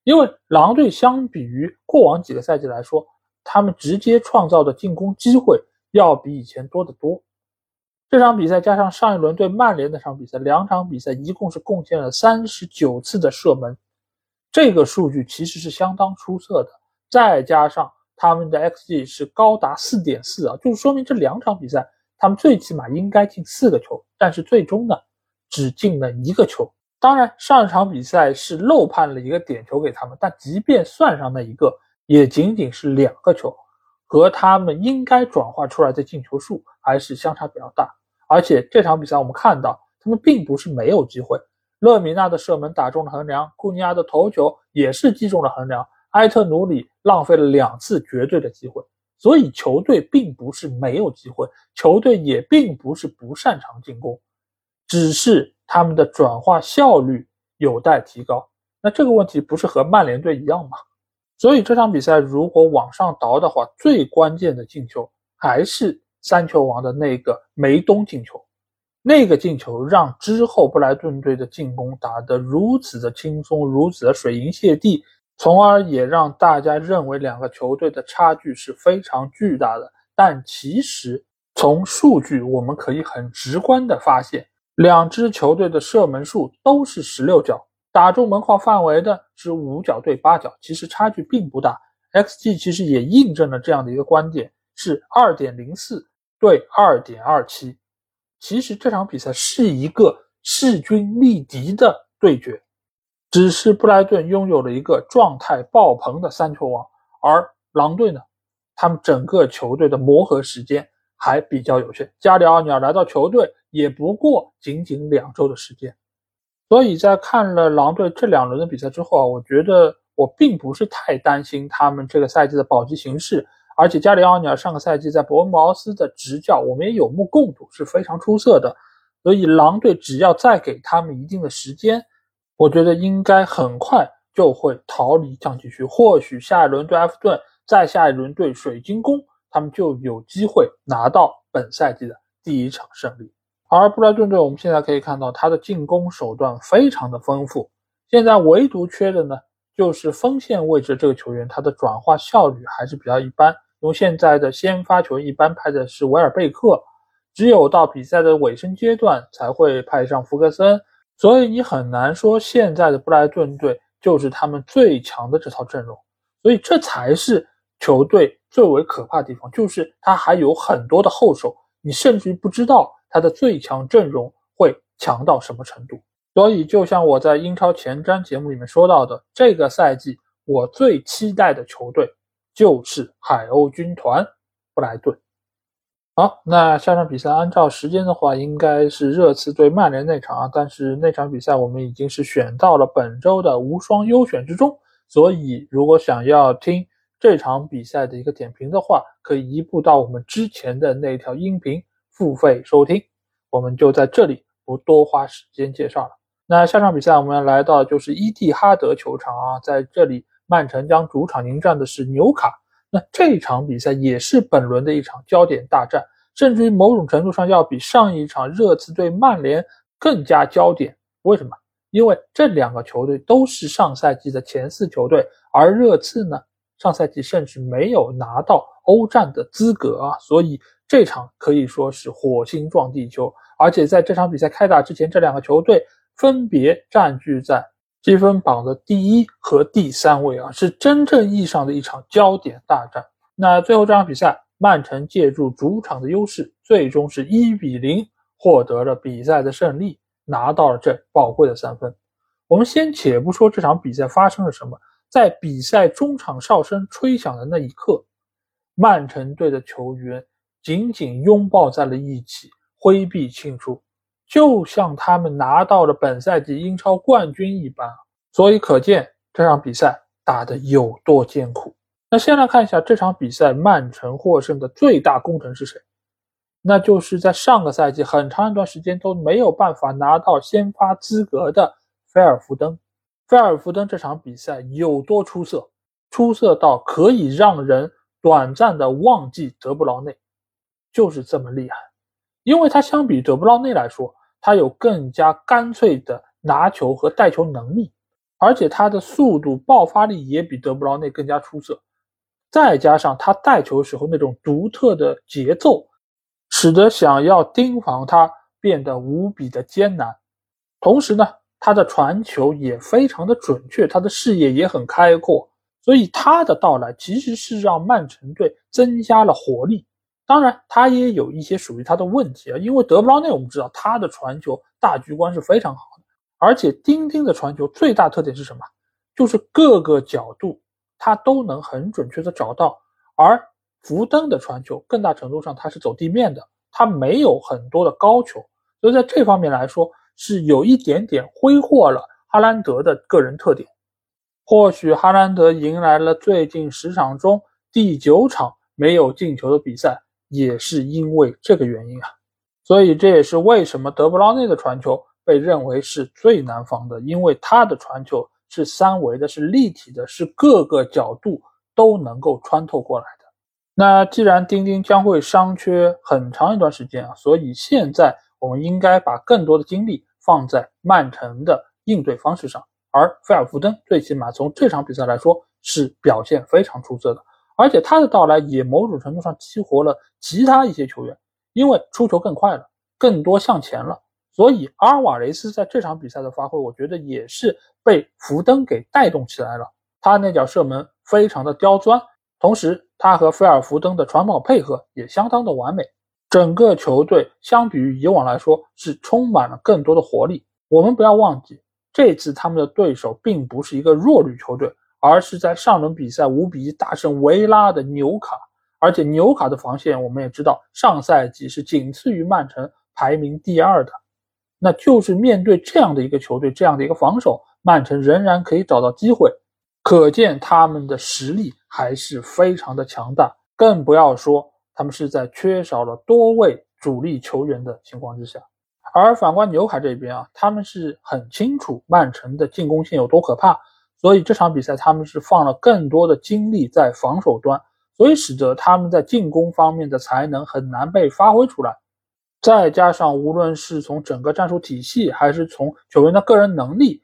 因为狼队相比于过往几个赛季来说，他们直接创造的进攻机会。要比以前多得多。这场比赛加上上一轮对曼联那场比赛，两场比赛一共是贡献了三十九次的射门，这个数据其实是相当出色的。再加上他们的 xG 是高达四点四啊，就说明这两场比赛他们最起码应该进四个球，但是最终呢只进了一个球。当然上一场比赛是漏判了一个点球给他们，但即便算上那一个，也仅仅是两个球。和他们应该转化出来的进球数还是相差比较大，而且这场比赛我们看到他们并不是没有机会，勒米纳的射门打中了横梁，库尼亚的头球也是击中了横梁，埃特努里浪费了两次绝对的机会，所以球队并不是没有机会，球队也并不是不擅长进攻，只是他们的转化效率有待提高。那这个问题不是和曼联队一样吗？所以这场比赛如果往上倒的话，最关键的进球还是三球王的那个梅东进球。那个进球让之后布莱顿队的进攻打得如此的轻松，如此的水银泻地，从而也让大家认为两个球队的差距是非常巨大的。但其实从数据我们可以很直观的发现，两支球队的射门数都是十六脚。打中门框范围的是五角对八角，其实差距并不大。xG 其实也印证了这样的一个观点，是二点零四对二点二七。其实这场比赛是一个势均力敌的对决，只是布莱顿拥有了一个状态爆棚的三球王，而狼队呢，他们整个球队的磨合时间还比较有限。加里奥尼尔来到球队也不过仅仅两周的时间。所以在看了狼队这两轮的比赛之后啊，我觉得我并不是太担心他们这个赛季的保级形势。而且加里奥尼尔上个赛季在伯恩茅斯的执教，我们也有目共睹，是非常出色的。所以狼队只要再给他们一定的时间，我觉得应该很快就会逃离降级区。或许下一轮对埃弗顿，再下一轮对水晶宫，他们就有机会拿到本赛季的第一场胜利。而布莱顿队，我们现在可以看到他的进攻手段非常的丰富。现在唯独缺的呢，就是锋线位置这个球员，他的转化效率还是比较一般。因为现在的先发球员一般派的是维尔贝克，只有到比赛的尾声阶段才会派上福格森。所以你很难说现在的布莱顿队就是他们最强的这套阵容。所以这才是球队最为可怕的地方，就是他还有很多的后手，你甚至于不知道。他的最强阵容会强到什么程度？所以，就像我在英超前瞻节目里面说到的，这个赛季我最期待的球队就是海鸥军团布莱顿。好，那下场比赛按照时间的话，应该是热刺对曼联那场啊。但是那场比赛我们已经是选到了本周的无双优选之中，所以如果想要听这场比赛的一个点评的话，可以移步到我们之前的那条音频。付费收听，我们就在这里不多花时间介绍了。那下场比赛我们要来到就是伊蒂哈德球场啊，在这里曼城将主场迎战的是纽卡。那这场比赛也是本轮的一场焦点大战，甚至于某种程度上要比上一场热刺对曼联更加焦点。为什么？因为这两个球队都是上赛季的前四球队，而热刺呢，上赛季甚至没有拿到欧战的资格啊，所以。这场可以说是火星撞地球，而且在这场比赛开打之前，这两个球队分别占据在积分榜的第一和第三位啊，是真正意义上的一场焦点大战。那最后这场比赛，曼城借助主场的优势，最终是一比零获得了比赛的胜利，拿到了这宝贵的三分。我们先且不说这场比赛发生了什么，在比赛中场哨声吹响的那一刻，曼城队的球员。紧紧拥抱在了一起，挥臂庆祝，就像他们拿到了本赛季英超冠军一般。所以可见这场比赛打得有多艰苦。那先来看一下这场比赛曼城获胜的最大功臣是谁？那就是在上个赛季很长一段时间都没有办法拿到先发资格的菲尔福登。菲尔福登这场比赛有多出色？出色到可以让人短暂的忘记德布劳内，就是这么厉害。因为他相比德布劳内来说，他有更加干脆的拿球和带球能力，而且他的速度爆发力也比德布劳内更加出色。再加上他带球时候那种独特的节奏。使得想要盯防他变得无比的艰难，同时呢，他的传球也非常的准确，他的视野也很开阔，所以他的到来其实是让曼城队增加了活力。当然，他也有一些属于他的问题啊，因为德布劳内我们知道他的传球大局观是非常好的，而且丁丁的传球最大特点是什么？就是各个角度他都能很准确的找到，而。福登的传球更大程度上他是走地面的，他没有很多的高球，所以在这方面来说是有一点点挥霍了哈兰德的个人特点。或许哈兰德迎来了最近十场中第九场没有进球的比赛，也是因为这个原因啊。所以这也是为什么德布劳内的传球被认为是最难防的，因为他的传球是三维的，是立体的，是各个角度都能够穿透过来的。那既然丁丁将会伤缺很长一段时间啊，所以现在我们应该把更多的精力放在曼城的应对方式上。而菲尔福登最起码从这场比赛来说是表现非常出色的，而且他的到来也某种程度上激活了其他一些球员，因为出球更快了，更多向前了，所以阿尔瓦雷斯在这场比赛的发挥，我觉得也是被福登给带动起来了。他那脚射门非常的刁钻。同时，他和菲尔福登的传跑配合也相当的完美，整个球队相比于以往来说是充满了更多的活力。我们不要忘记，这次他们的对手并不是一个弱旅球队，而是在上轮比赛五比一大胜维拉的纽卡。而且纽卡的防线我们也知道，上赛季是仅次于曼城排名第二的。那就是面对这样的一个球队，这样的一个防守，曼城仍然可以找到机会。可见他们的实力还是非常的强大，更不要说他们是在缺少了多位主力球员的情况之下。而反观纽卡这边啊，他们是很清楚曼城的进攻线有多可怕，所以这场比赛他们是放了更多的精力在防守端，所以使得他们在进攻方面的才能很难被发挥出来。再加上无论是从整个战术体系，还是从球员的个人能力，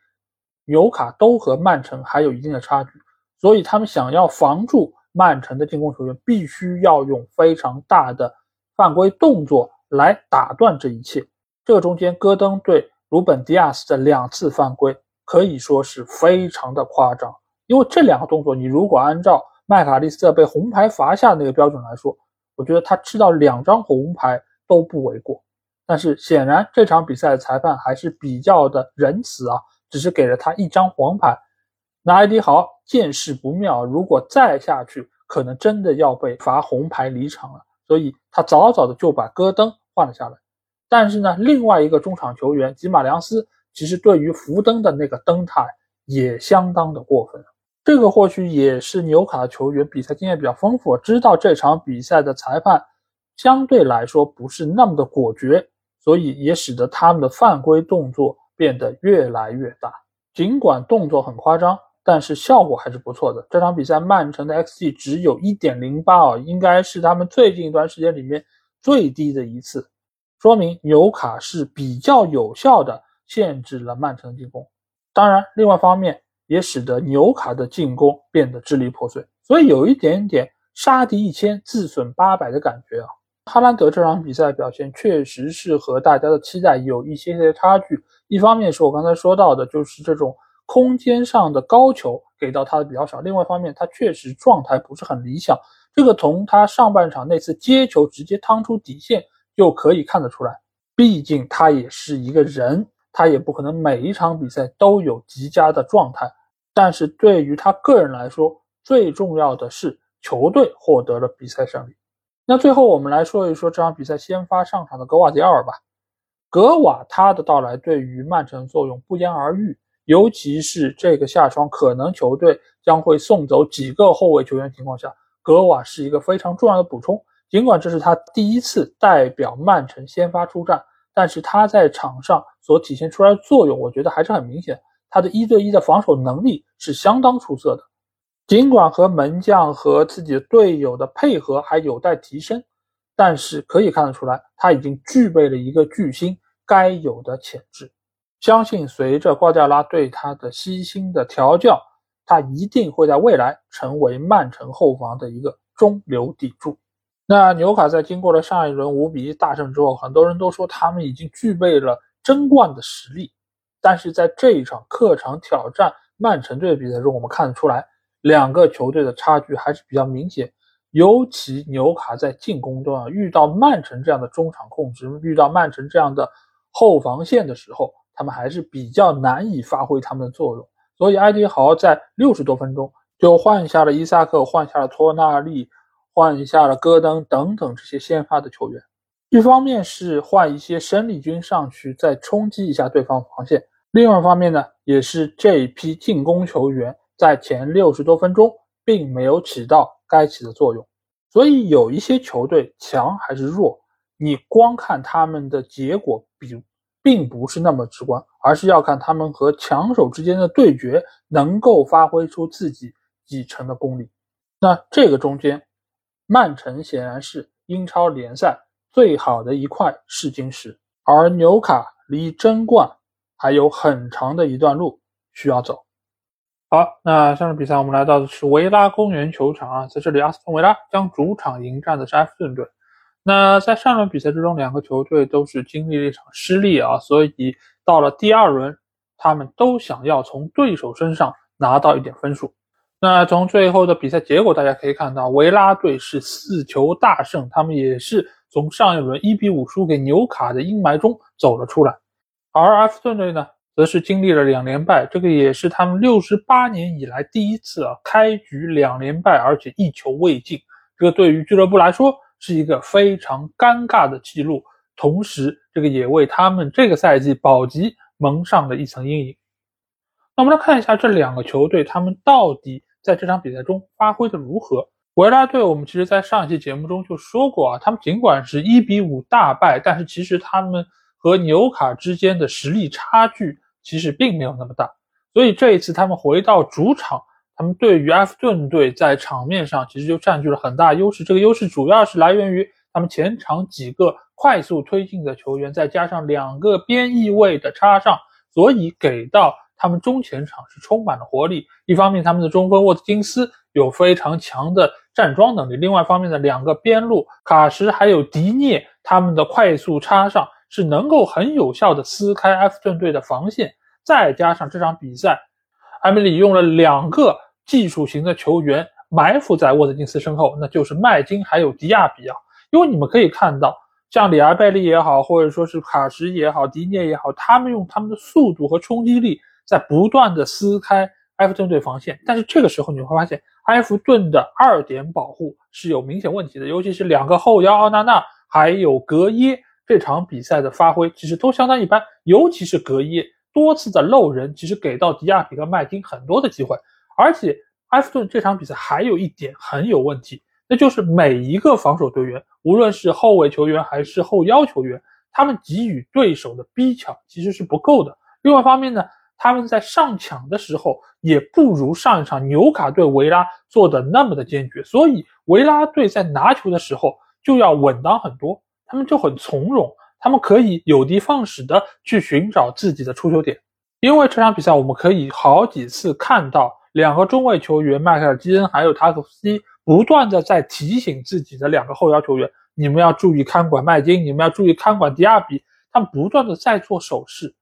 纽卡都和曼城还有一定的差距，所以他们想要防住曼城的进攻球员，必须要用非常大的犯规动作来打断这一切。这个中间，戈登对鲁本·迪亚斯的两次犯规可以说是非常的夸张，因为这两个动作，你如果按照麦卡利斯特被红牌罚下那个标准来说，我觉得他吃到两张红牌都不为过。但是显然这场比赛的裁判还是比较的仁慈啊。只是给了他一张黄牌，那埃迪豪见势不妙，如果再下去，可能真的要被罚红牌离场了。所以他早早的就把戈登换了下来。但是呢，另外一个中场球员吉马良斯，其实对于福登的那个登态也相当的过分。这个或许也是纽卡的球员比赛经验比较丰富，知道这场比赛的裁判相对来说不是那么的果决，所以也使得他们的犯规动作。变得越来越大，尽管动作很夸张，但是效果还是不错的。这场比赛曼城的 xG 只有一点零八啊，应该是他们最近一段时间里面最低的一次，说明纽卡是比较有效的限制了曼城的进攻。当然，另外一方面也使得纽卡的进攻变得支离破碎，所以有一点点杀敌一千自损八百的感觉啊。哈兰德这场比赛表现确实是和大家的期待有一些些差距。一方面是我刚才说到的，就是这种空间上的高球给到他的比较少；另外一方面，他确实状态不是很理想。这个从他上半场那次接球直接趟出底线就可以看得出来。毕竟他也是一个人，他也不可能每一场比赛都有极佳的状态。但是对于他个人来说，最重要的是球队获得了比赛胜利。那最后我们来说一说这场比赛先发上场的格瓦迪奥尔吧。格瓦他的到来对于曼城作用不言而喻，尤其是这个夏窗可能球队将会送走几个后卫球员情况下，格瓦是一个非常重要的补充。尽管这是他第一次代表曼城先发出战，但是他在场上所体现出来的作用，我觉得还是很明显。他的一对一的防守能力是相当出色的，尽管和门将和自己的队友的配合还有待提升，但是可以看得出来，他已经具备了一个巨星该有的潜质。相信随着瓜迪奥拉对他的悉心的调教，他一定会在未来成为曼城后防的一个中流砥柱。那纽卡在经过了上一轮五比一大胜之后，很多人都说他们已经具备了争冠的实力。但是在这一场客场挑战曼城队的比赛中，我们看得出来，两个球队的差距还是比较明显。尤其纽卡在进攻端遇到曼城这样的中场控制，遇到曼城这样的后防线的时候，他们还是比较难以发挥他们的作用。所以埃迪豪在六十多分钟就换下了伊萨克，换下了托纳利。换下了戈登等等这些先发的球员，一方面是换一些生力军上去再冲击一下对方防线，另外一方面呢，也是这一批进攻球员在前六十多分钟并没有起到该起的作用。所以有一些球队强还是弱，你光看他们的结果比并不是那么直观，而是要看他们和强手之间的对决能够发挥出自己几成的功力。那这个中间。曼城显然是英超联赛最好的一块试金石，而纽卡离争冠还有很长的一段路需要走。好，那上场比赛我们来到的是维拉公园球场啊，在这里阿斯顿维拉将主场迎战的是埃弗顿队。那在上轮比赛之中，两个球队都是经历了一场失利啊，所以到了第二轮，他们都想要从对手身上拿到一点分数。那从最后的比赛结果，大家可以看到，维拉队是四球大胜，他们也是从上一轮一比五输给纽卡的阴霾中走了出来。而埃弗顿队呢，则是经历了两连败，这个也是他们六十八年以来第一次啊，开局两连败，而且一球未进，这个对于俱乐部来说是一个非常尴尬的记录，同时这个也为他们这个赛季保级蒙上了一层阴影。那我们来看一下这两个球队，他们到底。在这场比赛中发挥的如何？维拉队，我们其实在上一期节目中就说过啊，他们尽管是一比五大败，但是其实他们和纽卡之间的实力差距其实并没有那么大。所以这一次他们回到主场，他们对于埃弗顿队在场面上其实就占据了很大优势。这个优势主要是来源于他们前场几个快速推进的球员，再加上两个边翼位的插上，所以给到。他们中前场是充满了活力，一方面他们的中锋沃特金斯有非常强的站桩能力，另外一方面的两个边路卡什还有迪涅，他们的快速插上是能够很有效的撕开埃弗顿队的防线。再加上这场比赛，埃梅里用了两个技术型的球员埋伏在沃特金斯身后，那就是麦金还有迪亚比啊。因为你们可以看到。像里尔贝利也好，或者说是卡什也好，迪涅也好，他们用他们的速度和冲击力在不断的撕开埃弗顿队防线。但是这个时候你会发现，埃弗顿的二点保护是有明显问题的，尤其是两个后腰奥纳纳还有格耶，这场比赛的发挥其实都相当一般，尤其是格耶多次的漏人，其实给到迪亚比和麦金很多的机会。而且埃弗顿这场比赛还有一点很有问题。那就是每一个防守队员，无论是后卫球员还是后腰球员，他们给予对手的逼抢其实是不够的。另外一方面呢，他们在上抢的时候也不如上一场纽卡对维拉做的那么的坚决。所以维拉队在拿球的时候就要稳当很多，他们就很从容，他们可以有的放矢的去寻找自己的出球点。因为这场比赛我们可以好几次看到两个中卫球员迈克尔基恩还有塔索夫斯基。不断的在提醒自己的两个后腰球员，你们要注意看管麦金，你们要注意看管迪亚比。他们不断的在做手势，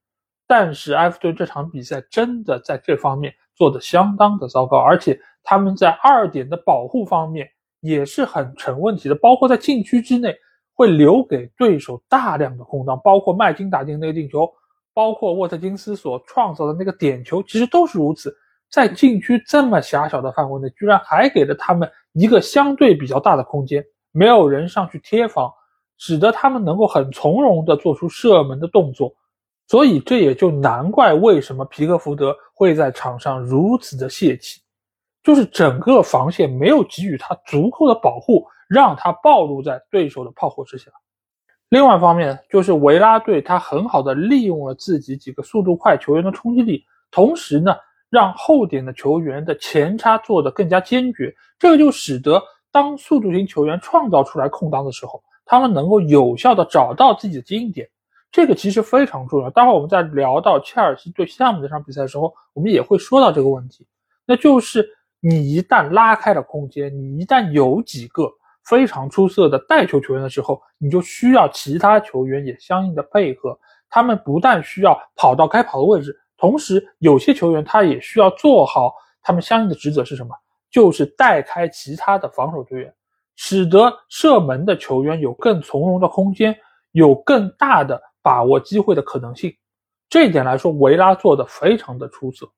但是埃弗顿这场比赛真的在这方面做的相当的糟糕，而且他们在二点的保护方面也是很成问题的，包括在禁区之内会留给对手大量的空当，包括麦金打进那个进球，包括沃特金斯所创造的那个点球，其实都是如此。在禁区这么狭小的范围内，居然还给了他们一个相对比较大的空间，没有人上去贴防，使得他们能够很从容地做出射门的动作。所以这也就难怪为什么皮克福德会在场上如此的泄气，就是整个防线没有给予他足够的保护，让他暴露在对手的炮火之下。另外一方面，就是维拉队他很好的利用了自己几个速度快球员的冲击力，同时呢，让后点的球员的前插做得更加坚决，这个就使得当速度型球员创造出来空当的时候，他们能够有效的找到自己的接应点。这个其实非常重要。待会儿我们在聊到切尔西对西汉姆这场比赛的时候，我们也会说到这个问题。那就是你一旦拉开了空间，你一旦有几个非常出色的带球球员的时候，你就需要其他球员也相应的配合。他们不但需要跑到该跑的位置，同时有些球员他也需要做好他们相应的职责是什么？就是带开其他的防守队员，使得射门的球员有更从容的空间，有更大的。把握机会的可能性，这一点来说，维拉做的非常的出色。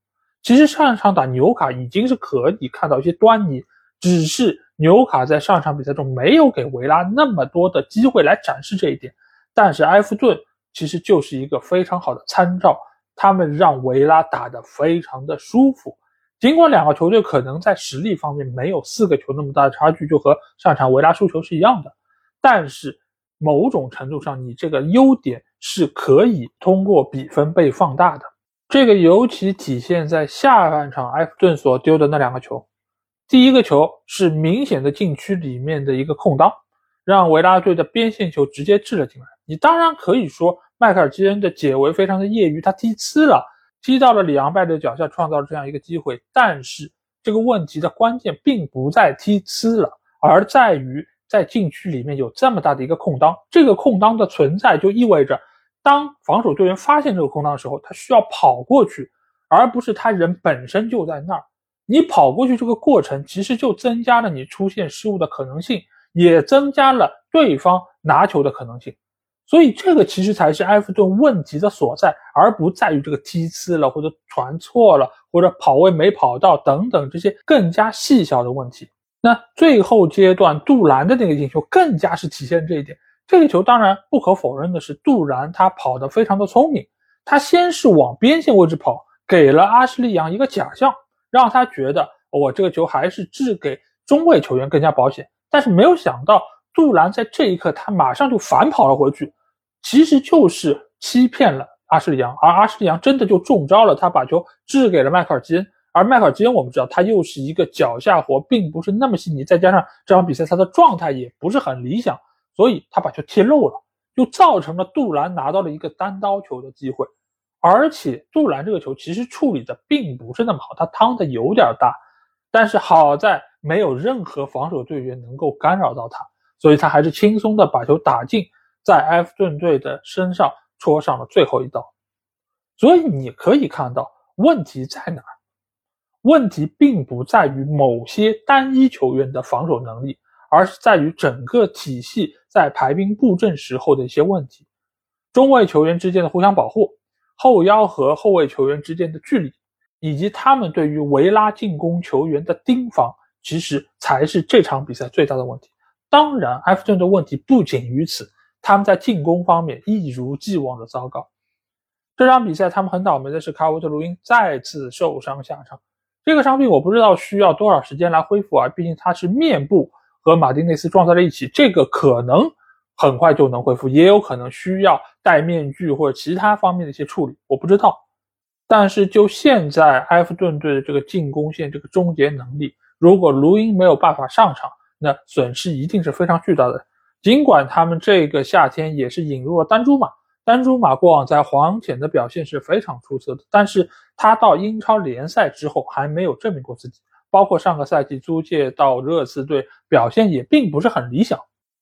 其实上一场打纽卡已经是可以看到一些端倪，只是纽卡在上场比赛中没有给维拉那么多的机会来展示这一点。但是埃弗顿其实就是一个非常好的参照，他们让维拉打得非常的舒服。尽管两个球队可能在实力方面没有四个球那么大的差距，就和上场维拉输球是一样的，但是某种程度上，你这个优点。是可以通过比分被放大的，这个尤其体现在下半场埃弗顿所丢的那两个球。第一个球是明显的禁区里面的一个空当，让维拉队的边线球直接掷了进来。你当然可以说迈克尔基恩的解围非常的业余，他踢呲了，踢到了里昂拜的脚下，创造了这样一个机会。但是这个问题的关键并不在踢呲了，而在于。在禁区里面有这么大的一个空当，这个空当的存在就意味着，当防守队员发现这个空当的时候，他需要跑过去，而不是他人本身就在那儿。你跑过去这个过程，其实就增加了你出现失误的可能性，也增加了对方拿球的可能性。所以这个其实才是埃弗顿问题的所在，而不在于这个踢呲了，或者传错了，或者跑位没跑到等等这些更加细小的问题。那最后阶段，杜兰的那个进球更加是体现这一点。这个球当然不可否认的是，杜兰他跑得非常的聪明。他先是往边线位置跑，给了阿什利杨一个假象，让他觉得我这个球还是掷给中卫球员更加保险。但是没有想到，杜兰在这一刻他马上就反跑了回去，其实就是欺骗了阿什利杨，而阿什利杨真的就中招了，他把球掷给了迈克尔基恩。而迈克尔基恩，我们知道他又是一个脚下活，并不是那么细腻，再加上这场比赛他的状态也不是很理想，所以他把球踢漏了，就造成了杜兰拿到了一个单刀球的机会。而且杜兰这个球其实处理的并不是那么好，他趟的有点大，但是好在没有任何防守队员能够干扰到他，所以他还是轻松的把球打进，在埃弗顿队的身上戳上了最后一刀。所以你可以看到问题在哪。问题并不在于某些单一球员的防守能力，而是在于整个体系在排兵布阵时候的一些问题。中卫球员之间的互相保护，后腰和后卫球员之间的距离，以及他们对于维拉进攻球员的盯防，其实才是这场比赛最大的问题。当然，埃弗顿的问题不仅于此，他们在进攻方面一如既往的糟糕。这场比赛他们很倒霉的是，卡沃特卢因再次受伤下场。这个伤病我不知道需要多少时间来恢复啊，毕竟他是面部和马丁内斯撞在了一起，这个可能很快就能恢复，也有可能需要戴面具或者其他方面的一些处理，我不知道。但是就现在埃弗顿队的这个进攻线这个终结能力，如果卢因没有办法上场，那损失一定是非常巨大的。尽管他们这个夏天也是引入了丹朱马。丹朱马过往在黄潜的表现是非常出色的，但是他到英超联赛之后还没有证明过自己，包括上个赛季租借到热刺队，表现也并不是很理想，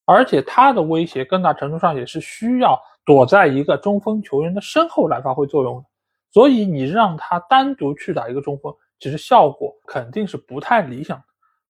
而且他的威胁更大程度上也是需要躲在一个中锋球员的身后来发挥作用的，所以你让他单独去打一个中锋，其实效果肯定是不太理想的。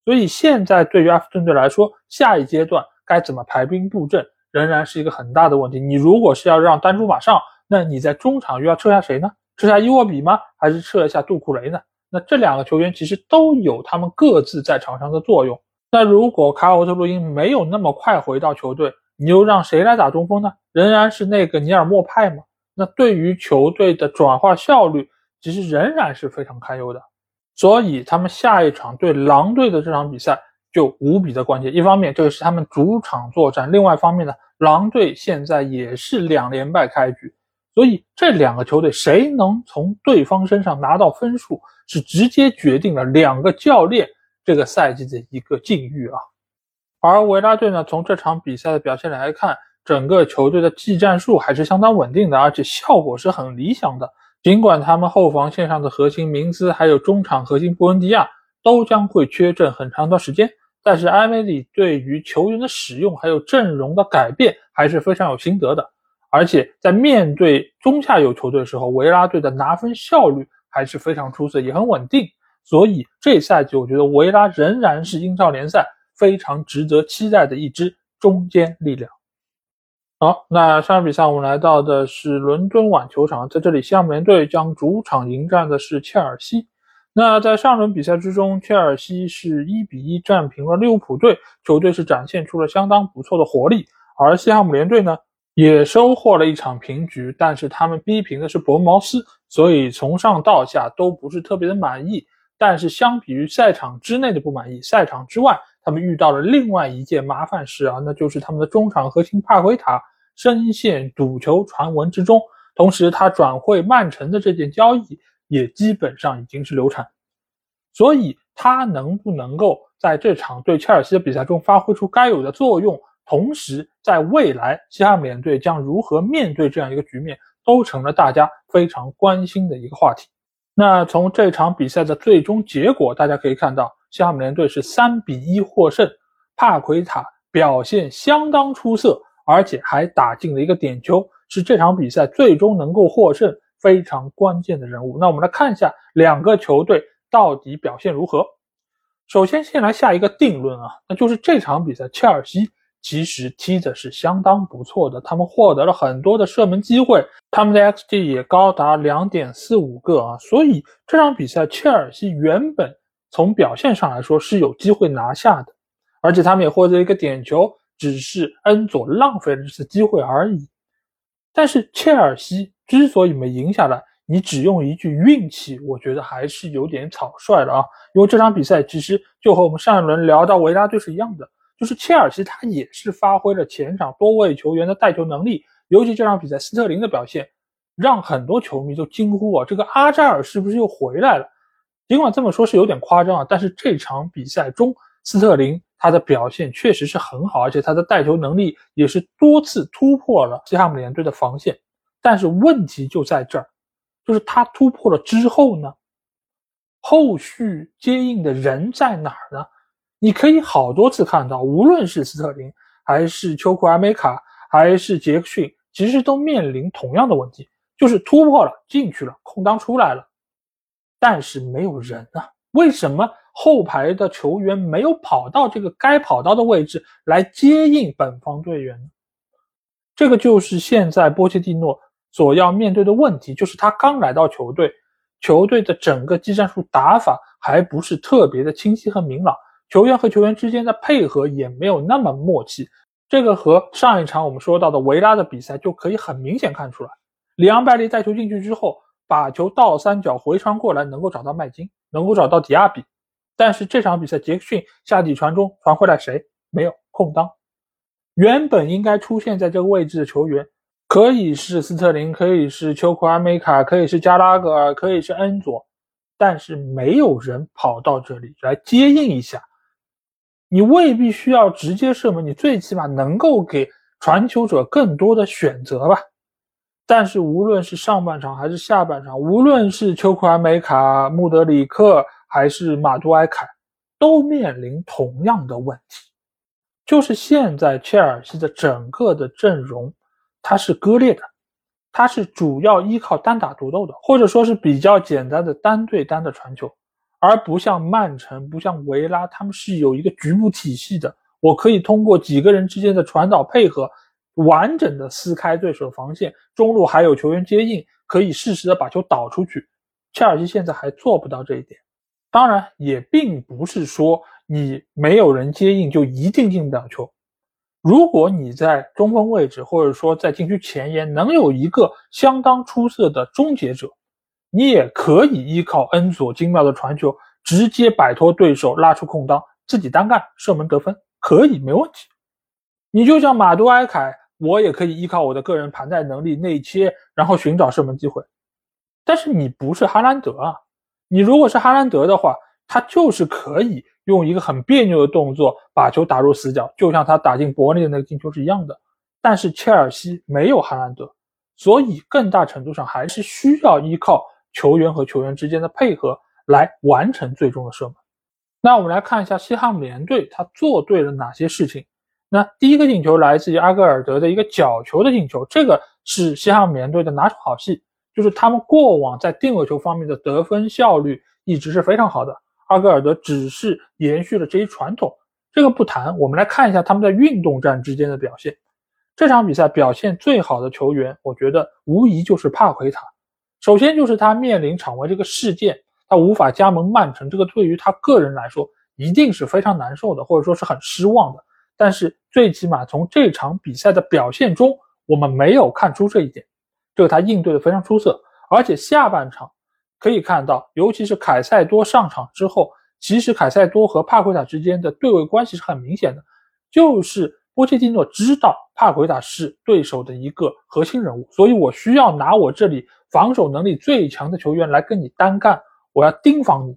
所以现在对于阿弗顿队来说，下一阶段该怎么排兵布阵？仍然是一个很大的问题。你如果是要让丹朱马上，那你在中场又要撤下谁呢？撤下伊沃比吗？还是撤一下杜库雷呢？那这两个球员其实都有他们各自在场上的作用。那如果卡尔沃特洛因没有那么快回到球队，你又让谁来打中锋呢？仍然是那个尼尔莫派吗？那对于球队的转化效率，其实仍然是非常堪忧的。所以他们下一场对狼队的这场比赛就无比的关键。一方面，这个是他们主场作战；另外一方面呢，狼队现在也是两连败开局，所以这两个球队谁能从对方身上拿到分数，是直接决定了两个教练这个赛季的一个境遇啊。而维拉队呢，从这场比赛的表现来看，整个球队的技战术还是相当稳定的，而且效果是很理想的。尽管他们后防线上的核心明斯，还有中场核心布恩迪亚都将会缺阵很长一段时间，但是埃梅里对于球员的使用还有阵容的改变还是非常有心得的。而且在面对中下游球队的时候，维拉队的拿分效率还是非常出色，也很稳定。所以这赛季我觉得维拉仍然是英超联赛非常值得期待的一支中坚力量。好，那上场比赛我们来到的是伦敦碗球场，在这里，西汉姆联队将主场迎战的是切尔西。那在上轮比赛之中，切尔西是一比一战平了利物浦队，球队是展现出了相当不错的活力。而西汉姆联队呢，也收获了一场平局，但是他们逼平的是伯恩茅斯，所以从上到下都不是特别的满意。但是相比于赛场之内的不满意，赛场之外，他们遇到了另外一件麻烦事啊，那就是他们的中场核心帕奎塔。深陷赌球传闻之中，同时他转会曼城的这件交易也基本上已经是流产，所以他能不能够在这场对切尔西的比赛中发挥出该有的作用，同时在未来西汉姆联队将如何面对这样一个局面，都成了大家非常关心的一个话题。那从这场比赛的最终结果，大家可以看到西汉姆联队是三比一获胜，帕奎塔表现相当出色。而且还打进了一个点球，是这场比赛最终能够获胜非常关键的人物。那我们来看一下两个球队到底表现如何。首先，先来下一个定论啊，那就是这场比赛切尔西其实踢的是相当不错的，他们获得了很多的射门机会，他们的 xG 也高达两点四五个啊，所以这场比赛切尔西原本从表现上来说是有机会拿下的，而且他们也获得一个点球。只是恩佐浪费了这次机会而已。但是切尔西之所以没赢下来，你只用一句运气，我觉得还是有点草率了啊。因为这场比赛其实就和我们上一轮聊到维拉队是一样的，就是切尔西他也是发挥了前场多位球员的带球能力，尤其这场比赛斯特林的表现，让很多球迷都惊呼啊，这个阿扎尔是不是又回来了？尽管这么说是有点夸张啊，但是这场比赛中斯特林。他的表现确实是很好，而且他的带球能力也是多次突破了西汉姆联队的防线。但是问题就在这儿，就是他突破了之后呢，后续接应的人在哪儿呢？你可以好多次看到，无论是斯特林，还是丘库阿梅卡，还是杰克逊，其实都面临同样的问题，就是突破了进去了，空当出来了，但是没有人啊？为什么？后排的球员没有跑到这个该跑到的位置来接应本方队员呢？这个就是现在波切蒂诺所要面对的问题，就是他刚来到球队，球队的整个技战术打法还不是特别的清晰和明朗，球员和球员之间的配合也没有那么默契。这个和上一场我们说到的维拉的比赛就可以很明显看出来。里昂拜利带球进去之后，把球倒三角回传过来，能够找到麦金，能够找到迪亚比。但是这场比赛，杰克逊下底传中传回来，谁没有空当？原本应该出现在这个位置的球员，可以是斯特林，可以是丘库阿梅卡，可以是加拉格尔，可以是恩佐，但是没有人跑到这里来接应一下。你未必需要直接射门，你最起码能够给传球者更多的选择吧。但是无论是上半场还是下半场，无论是丘库阿梅卡、穆德里克。还是马杜埃凯，都面临同样的问题，就是现在切尔西的整个的阵容，它是割裂的，它是主要依靠单打独斗的，或者说是比较简单的单对单的传球，而不像曼城，不像维拉，他们是有一个局部体系的，我可以通过几个人之间的传导配合，完整的撕开对手防线，中路还有球员接应，可以适时的把球导出去。切尔西现在还做不到这一点。当然，也并不是说你没有人接应就一定进不了球。如果你在中锋位置，或者说在禁区前沿能有一个相当出色的终结者，你也可以依靠恩佐精妙的传球，直接摆脱对手，拉出空当，自己单干射门得分，可以没问题。你就像马杜埃凯，我也可以依靠我的个人盘带能力内切，然后寻找射门机会。但是你不是哈兰德啊！你如果是哈兰德的话，他就是可以用一个很别扭的动作把球打入死角，就像他打进伯利的那个进球是一样的。但是切尔西没有哈兰德，所以更大程度上还是需要依靠球员和球员之间的配合来完成最终的射门。那我们来看一下西汉姆联队他做对了哪些事情。那第一个进球来自于阿戈尔德的一个角球的进球，这个是西汉姆联队的拿手好戏。就是他们过往在定位球方面的得分效率一直是非常好的，阿戈尔德只是延续了这一传统。这个不谈，我们来看一下他们在运动战之间的表现。这场比赛表现最好的球员，我觉得无疑就是帕奎塔。首先就是他面临场外这个事件，他无法加盟曼城，这个对于他个人来说一定是非常难受的，或者说是很失望的。但是最起码从这场比赛的表现中，我们没有看出这一点。这个他应对的非常出色，而且下半场可以看到，尤其是凯塞多上场之后，其实凯塞多和帕奎塔之间的对位关系是很明显的，就是波切蒂诺知道帕奎塔是对手的一个核心人物，所以我需要拿我这里防守能力最强的球员来跟你单干，我要盯防你。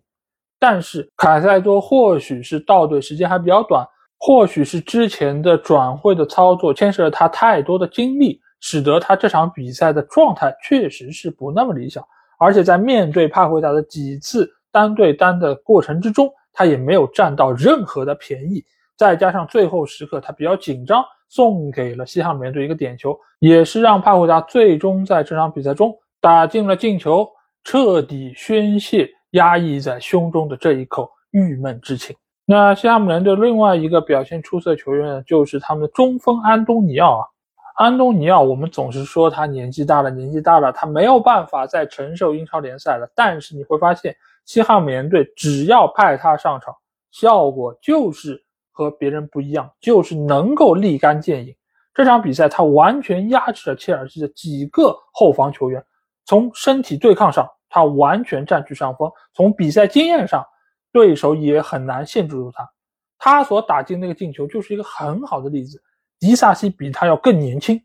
但是凯塞多或许是到队时间还比较短，或许是之前的转会的操作牵涉了他太多的精力。使得他这场比赛的状态确实是不那么理想，而且在面对帕奎塔的几次单对单的过程之中，他也没有占到任何的便宜。再加上最后时刻他比较紧张，送给了西汉姆联队一个点球，也是让帕奎塔最终在这场比赛中打进了进球，彻底宣泄压抑在胸中的这一口郁闷之情。那西汉姆联队另外一个表现出色球员呢就是他们的中锋安东尼奥啊。安东尼奥，我们总是说他年纪大了，年纪大了，他没有办法再承受英超联赛了。但是你会发现，西汉姆联队只要派他上场，效果就是和别人不一样，就是能够立竿见影。这场比赛他完全压制了切尔西的几个后防球员，从身体对抗上他完全占据上风，从比赛经验上，对手也很难限制住他。他所打进那个进球就是一个很好的例子。迪萨西比他要更年轻，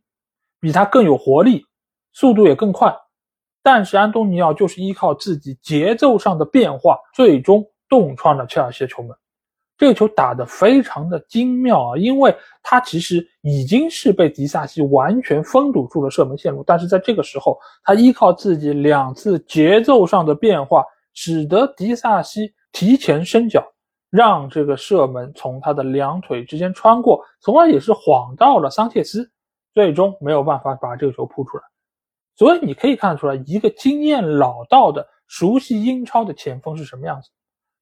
比他更有活力，速度也更快。但是安东尼奥就是依靠自己节奏上的变化，最终洞穿了切尔西的球门。这个球打得非常的精妙啊，因为他其实已经是被迪萨西完全封堵住了射门线路，但是在这个时候，他依靠自己两次节奏上的变化，使得迪萨西提前伸脚。让这个射门从他的两腿之间穿过，从而也是晃到了桑切斯，最终没有办法把这个球扑出来。所以你可以看出来，一个经验老道的、熟悉英超的前锋是什么样子，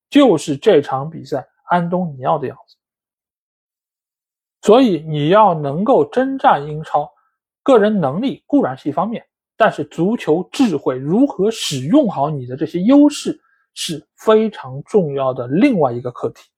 就是这场比赛安东尼奥的样子。所以你要能够征战英超，个人能力固然是一方面，但是足球智慧如何使用好你的这些优势。是非常重要的另外一个课题。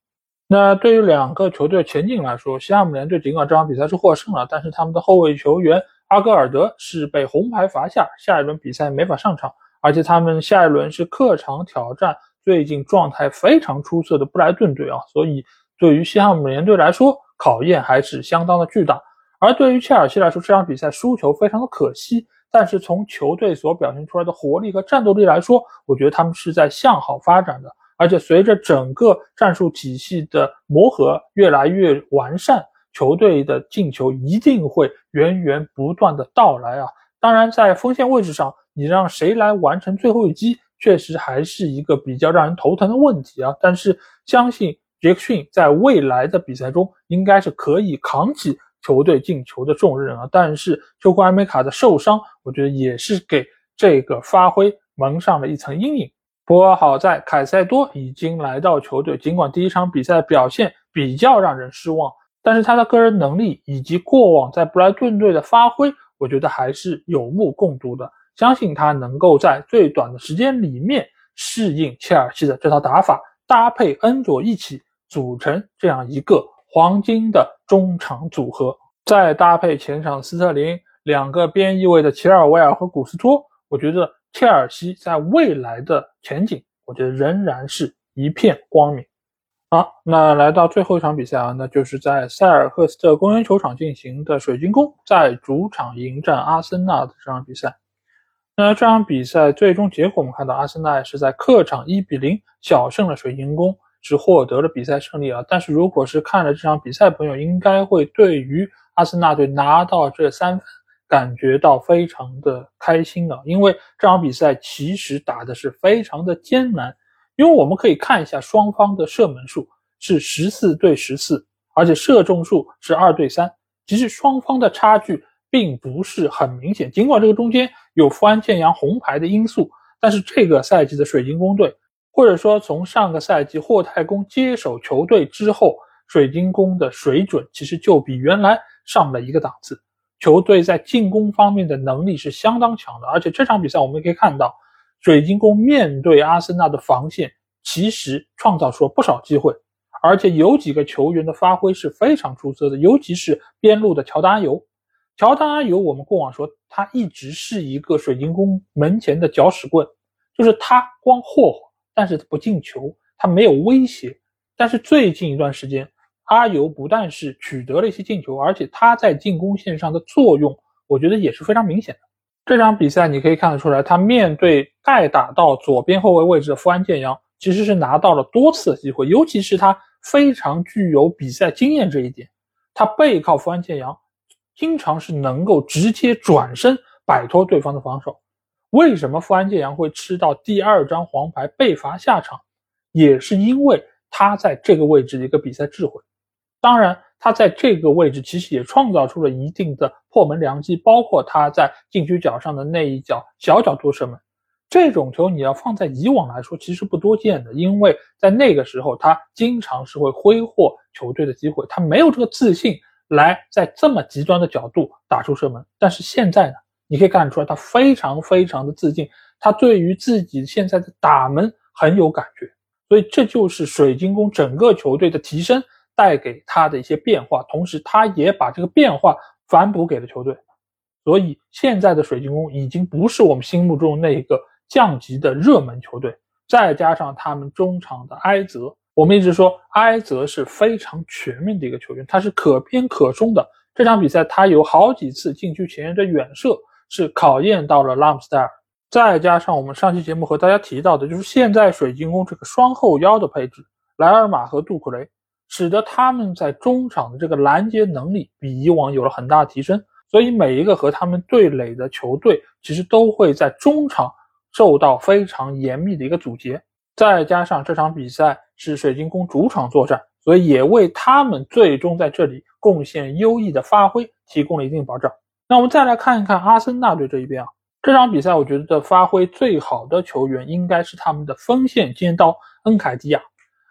那对于两个球队前景来说，西汉姆联队尽管这场比赛是获胜了，但是他们的后卫球员阿戈尔德是被红牌罚下，下一轮比赛没法上场，而且他们下一轮是客场挑战最近状态非常出色的布莱顿队啊，所以对于西汉姆联队来说，考验还是相当的巨大。而对于切尔西来说，这场比赛输球非常的可惜。但是从球队所表现出来的活力和战斗力来说，我觉得他们是在向好发展的。而且随着整个战术体系的磨合越来越完善，球队的进球一定会源源不断的到来啊！当然，在锋线位置上，你让谁来完成最后一击，确实还是一个比较让人头疼的问题啊！但是相信杰克逊在未来的比赛中，应该是可以扛起。球队进球的重任啊，但是丘库埃梅卡的受伤，我觉得也是给这个发挥蒙上了一层阴影。不过好在凯塞多已经来到球队，尽管第一场比赛表现比较让人失望，但是他的个人能力以及过往在布莱顿队的发挥，我觉得还是有目共睹的。相信他能够在最短的时间里面适应切尔西的这套打法，搭配恩佐一起组成这样一个。黄金的中场组合，再搭配前场斯特林两个边翼位的齐尔维尔和古斯托，我觉得切尔西在未来的前景，我觉得仍然是一片光明。好，那来到最后一场比赛啊，那就是在塞尔赫斯特公园球场进行的水晶宫在主场迎战阿森纳的这场比赛。那这场比赛最终结果，我们看到阿森纳是在客场一比零小胜了水晶宫。是获得了比赛胜利啊！但是如果是看了这场比赛，朋友应该会对于阿森纳队拿到这三分感觉到非常的开心啊！因为这场比赛其实打的是非常的艰难，因为我们可以看一下双方的射门数是十四对十四，而且射中数是二对三，其实双方的差距并不是很明显。尽管这个中间有富安健洋红牌的因素，但是这个赛季的水晶宫队。或者说，从上个赛季霍太公接手球队之后，水晶宫的水准其实就比原来上了一个档次。球队在进攻方面的能力是相当强的，而且这场比赛我们可以看到，水晶宫面对阿森纳的防线其实创造出了不少机会，而且有几个球员的发挥是非常出色的，尤其是边路的乔丹阿尤。乔丹阿尤，我们过往说他一直是一个水晶宫门前的搅屎棍，就是他光霍霍。但是他不进球，他没有威胁。但是最近一段时间，阿尤不但是取得了一些进球，而且他在进攻线上的作用，我觉得也是非常明显的。这场比赛你可以看得出来，他面对带打到左边后卫位置的富安健洋，其实是拿到了多次的机会，尤其是他非常具有比赛经验这一点，他背靠富安健洋，经常是能够直接转身摆脱对方的防守。为什么富安健洋会吃到第二张黄牌被罚下场，也是因为他在这个位置的一个比赛智慧。当然，他在这个位置其实也创造出了一定的破门良机，包括他在禁区角上的那一脚小角度射门。这种球你要放在以往来说，其实不多见的，因为在那个时候他经常是会挥霍球队的机会，他没有这个自信来在这么极端的角度打出射门。但是现在呢？你可以看得出来，他非常非常的自信，他对于自己现在的打门很有感觉，所以这就是水晶宫整个球队的提升带给他的一些变化，同时他也把这个变化反哺给了球队，所以现在的水晶宫已经不是我们心目中那个降级的热门球队，再加上他们中场的埃泽，我们一直说埃泽是非常全面的一个球员，他是可偏可中的，这场比赛他有好几次禁区前沿的远射。是考验到了拉姆斯戴尔，再加上我们上期节目和大家提到的，就是现在水晶宫这个双后腰的配置，莱尔马和杜库雷，使得他们在中场的这个拦截能力比以往有了很大提升。所以每一个和他们对垒的球队，其实都会在中场受到非常严密的一个阻截。再加上这场比赛是水晶宫主场作战，所以也为他们最终在这里贡献优异的发挥提供了一定保障。那我们再来看一看阿森纳队这一边啊，这场比赛我觉得发挥最好的球员应该是他们的锋线尖刀恩凯迪亚。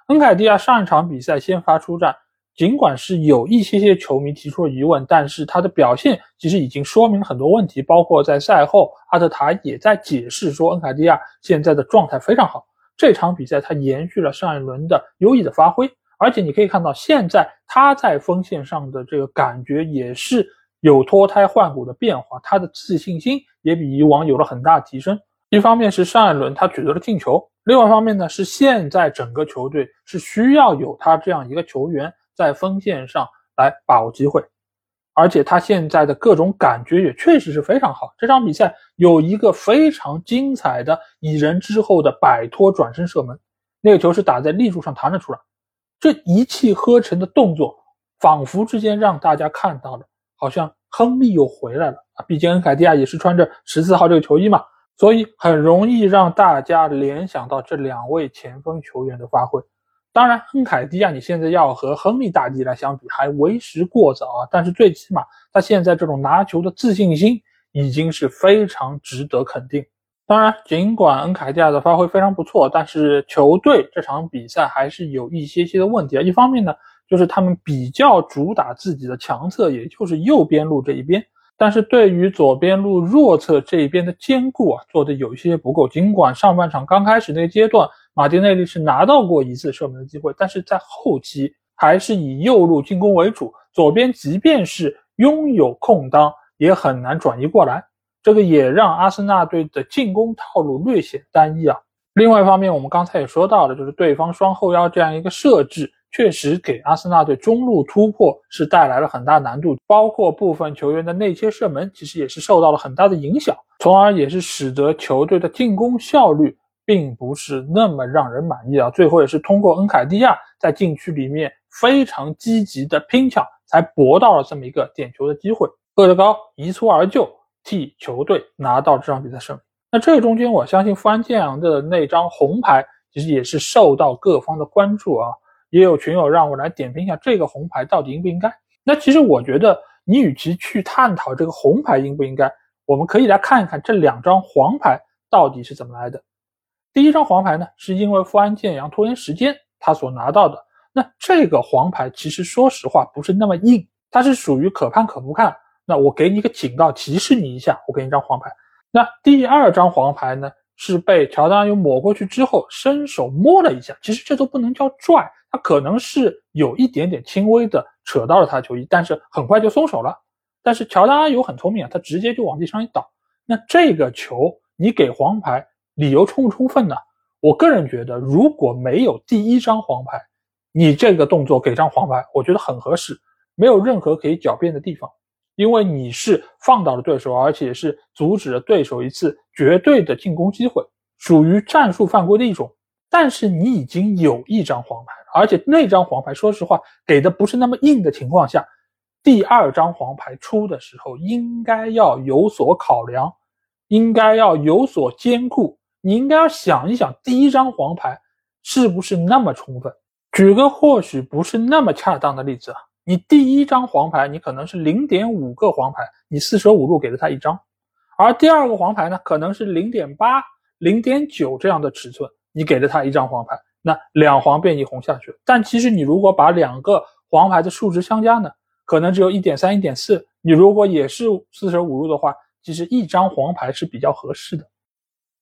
恩凯迪亚上一场比赛先发出战，尽管是有一些些球迷提出了疑问，但是他的表现其实已经说明了很多问题，包括在赛后阿特塔也在解释说恩凯迪亚现在的状态非常好。这场比赛他延续了上一轮的优异的发挥，而且你可以看到现在他在锋线上的这个感觉也是。有脱胎换骨的变化，他的自信心也比以往有了很大提升。一方面是上一轮他取得了进球，另外一方面呢是现在整个球队是需要有他这样一个球员在锋线上来把握机会，而且他现在的各种感觉也确实是非常好。这场比赛有一个非常精彩的蚁人之后的摆脱转身射门，那个球是打在立柱上弹了出来，这一气呵成的动作，仿佛之间让大家看到了。好像亨利又回来了啊！毕竟恩凯蒂亚也是穿着十四号这个球衣嘛，所以很容易让大家联想到这两位前锋球员的发挥。当然，恩凯蒂亚你现在要和亨利大帝来相比，还为时过早啊。但是最起码他现在这种拿球的自信心已经是非常值得肯定。当然，尽管恩凯蒂亚的发挥非常不错，但是球队这场比赛还是有一些些的问题啊。一方面呢。就是他们比较主打自己的强侧，也就是右边路这一边，但是对于左边路弱侧这一边的兼顾啊，做的有一些不够。尽管上半场刚开始那个阶段，马丁内利是拿到过一次射门的机会，但是在后期还是以右路进攻为主，左边即便是拥有空当，也很难转移过来。这个也让阿森纳队的进攻套路略显单一啊。另外一方面，我们刚才也说到了，就是对方双后腰这样一个设置，确实给阿森纳队中路突破是带来了很大难度，包括部分球员的内切射门，其实也是受到了很大的影响，从而也是使得球队的进攻效率并不是那么让人满意啊。最后也是通过恩凯蒂亚在禁区里面非常积极的拼抢，才博到了这么一个点球的机会。厄德高一蹴而就。替球队拿到这场比赛胜利。那这中间，我相信富安健洋的那张红牌其实也是受到各方的关注啊。也有群友让我来点评一下这个红牌到底应不应该。那其实我觉得，你与其去探讨这个红牌应不应该，我们可以来看一看这两张黄牌到底是怎么来的。第一张黄牌呢，是因为富安健洋拖延时间他所拿到的。那这个黄牌其实说实话不是那么硬，它是属于可判可不看。那我给你一个警告，提示你一下，我给你一张黄牌。那第二张黄牌呢，是被乔丹又抹过去之后，伸手摸了一下。其实这都不能叫拽，他可能是有一点点轻微的扯到了他球衣，但是很快就松手了。但是乔丹阿尤很聪明啊，他直接就往地上一倒。那这个球你给黄牌，理由充不充分呢？我个人觉得，如果没有第一张黄牌，你这个动作给张黄牌，我觉得很合适，没有任何可以狡辩的地方。因为你是放倒了对手，而且是阻止了对手一次绝对的进攻机会，属于战术犯规的一种。但是你已经有一张黄牌了，而且那张黄牌，说实话给的不是那么硬的情况下，第二张黄牌出的时候应该要有所考量，应该要有所兼顾。你应该要想一想，第一张黄牌是不是那么充分？举个或许不是那么恰当的例子啊。你第一张黄牌，你可能是零点五个黄牌，你四舍五入给了他一张；而第二个黄牌呢，可能是零点八、零点九这样的尺寸，你给了他一张黄牌，那两黄变一红下去了。但其实你如果把两个黄牌的数值相加呢，可能只有一点三、一点四。你如果也是四舍五入的话，其实一张黄牌是比较合适的。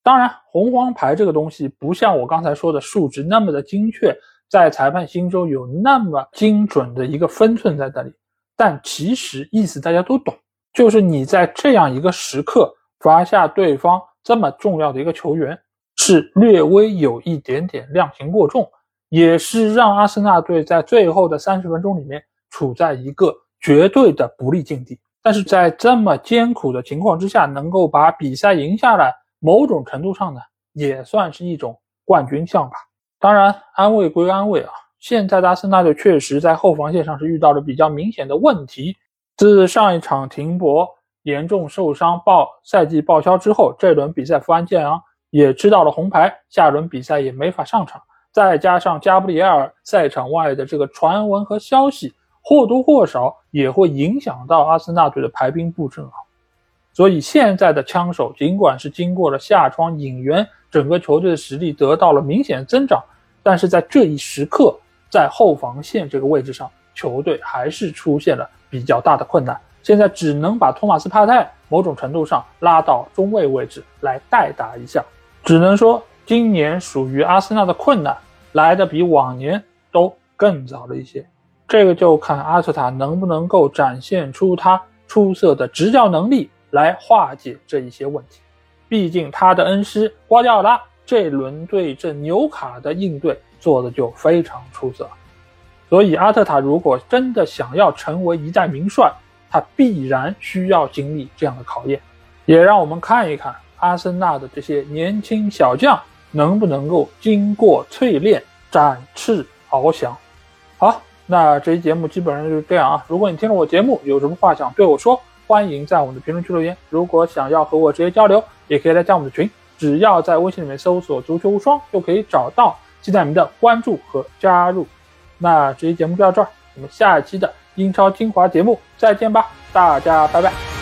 当然，红黄牌这个东西不像我刚才说的数值那么的精确。在裁判心中有那么精准的一个分寸在那里，但其实意思大家都懂，就是你在这样一个时刻罚下对方这么重要的一个球员，是略微有一点点量刑过重，也是让阿森纳队在最后的三十分钟里面处在一个绝对的不利境地。但是在这么艰苦的情况之下，能够把比赛赢下来，某种程度上呢，也算是一种冠军相吧。当然，安慰归安慰啊，现在的阿森纳队确实在后防线上是遇到了比较明显的问题。自上一场停泊、严重受伤报赛季报销之后，这轮比赛富安健洋也吃到了红牌，下轮比赛也没法上场。再加上加布里埃尔赛场外的这个传闻和消息，或多或少也会影响到阿森纳队的排兵布阵啊。所以现在的枪手，尽管是经过了下窗引援。整个球队的实力得到了明显增长，但是在这一时刻，在后防线这个位置上，球队还是出现了比较大的困难。现在只能把托马斯帕泰某种程度上拉到中卫位置来代打一下。只能说，今年属于阿森纳的困难来的比往年都更早了一些。这个就看阿特塔能不能够展现出他出色的执教能力来化解这一些问题。毕竟他的恩师瓜迪奥拉这轮对阵纽卡的应对做的就非常出色，所以阿特塔如果真的想要成为一代名帅，他必然需要经历这样的考验。也让我们看一看阿森纳的这些年轻小将能不能够经过淬炼展翅翱翔。好，那这期节目基本上就是这样啊。如果你听了我节目有什么话想对我说，欢迎在我们的评论区留言。如果想要和我直接交流，也可以来加我们的群，只要在微信里面搜索“足球无双”就可以找到，期待您的关注和加入。那这期节目就到这儿，我们下一期的英超精华节目再见吧，大家拜拜。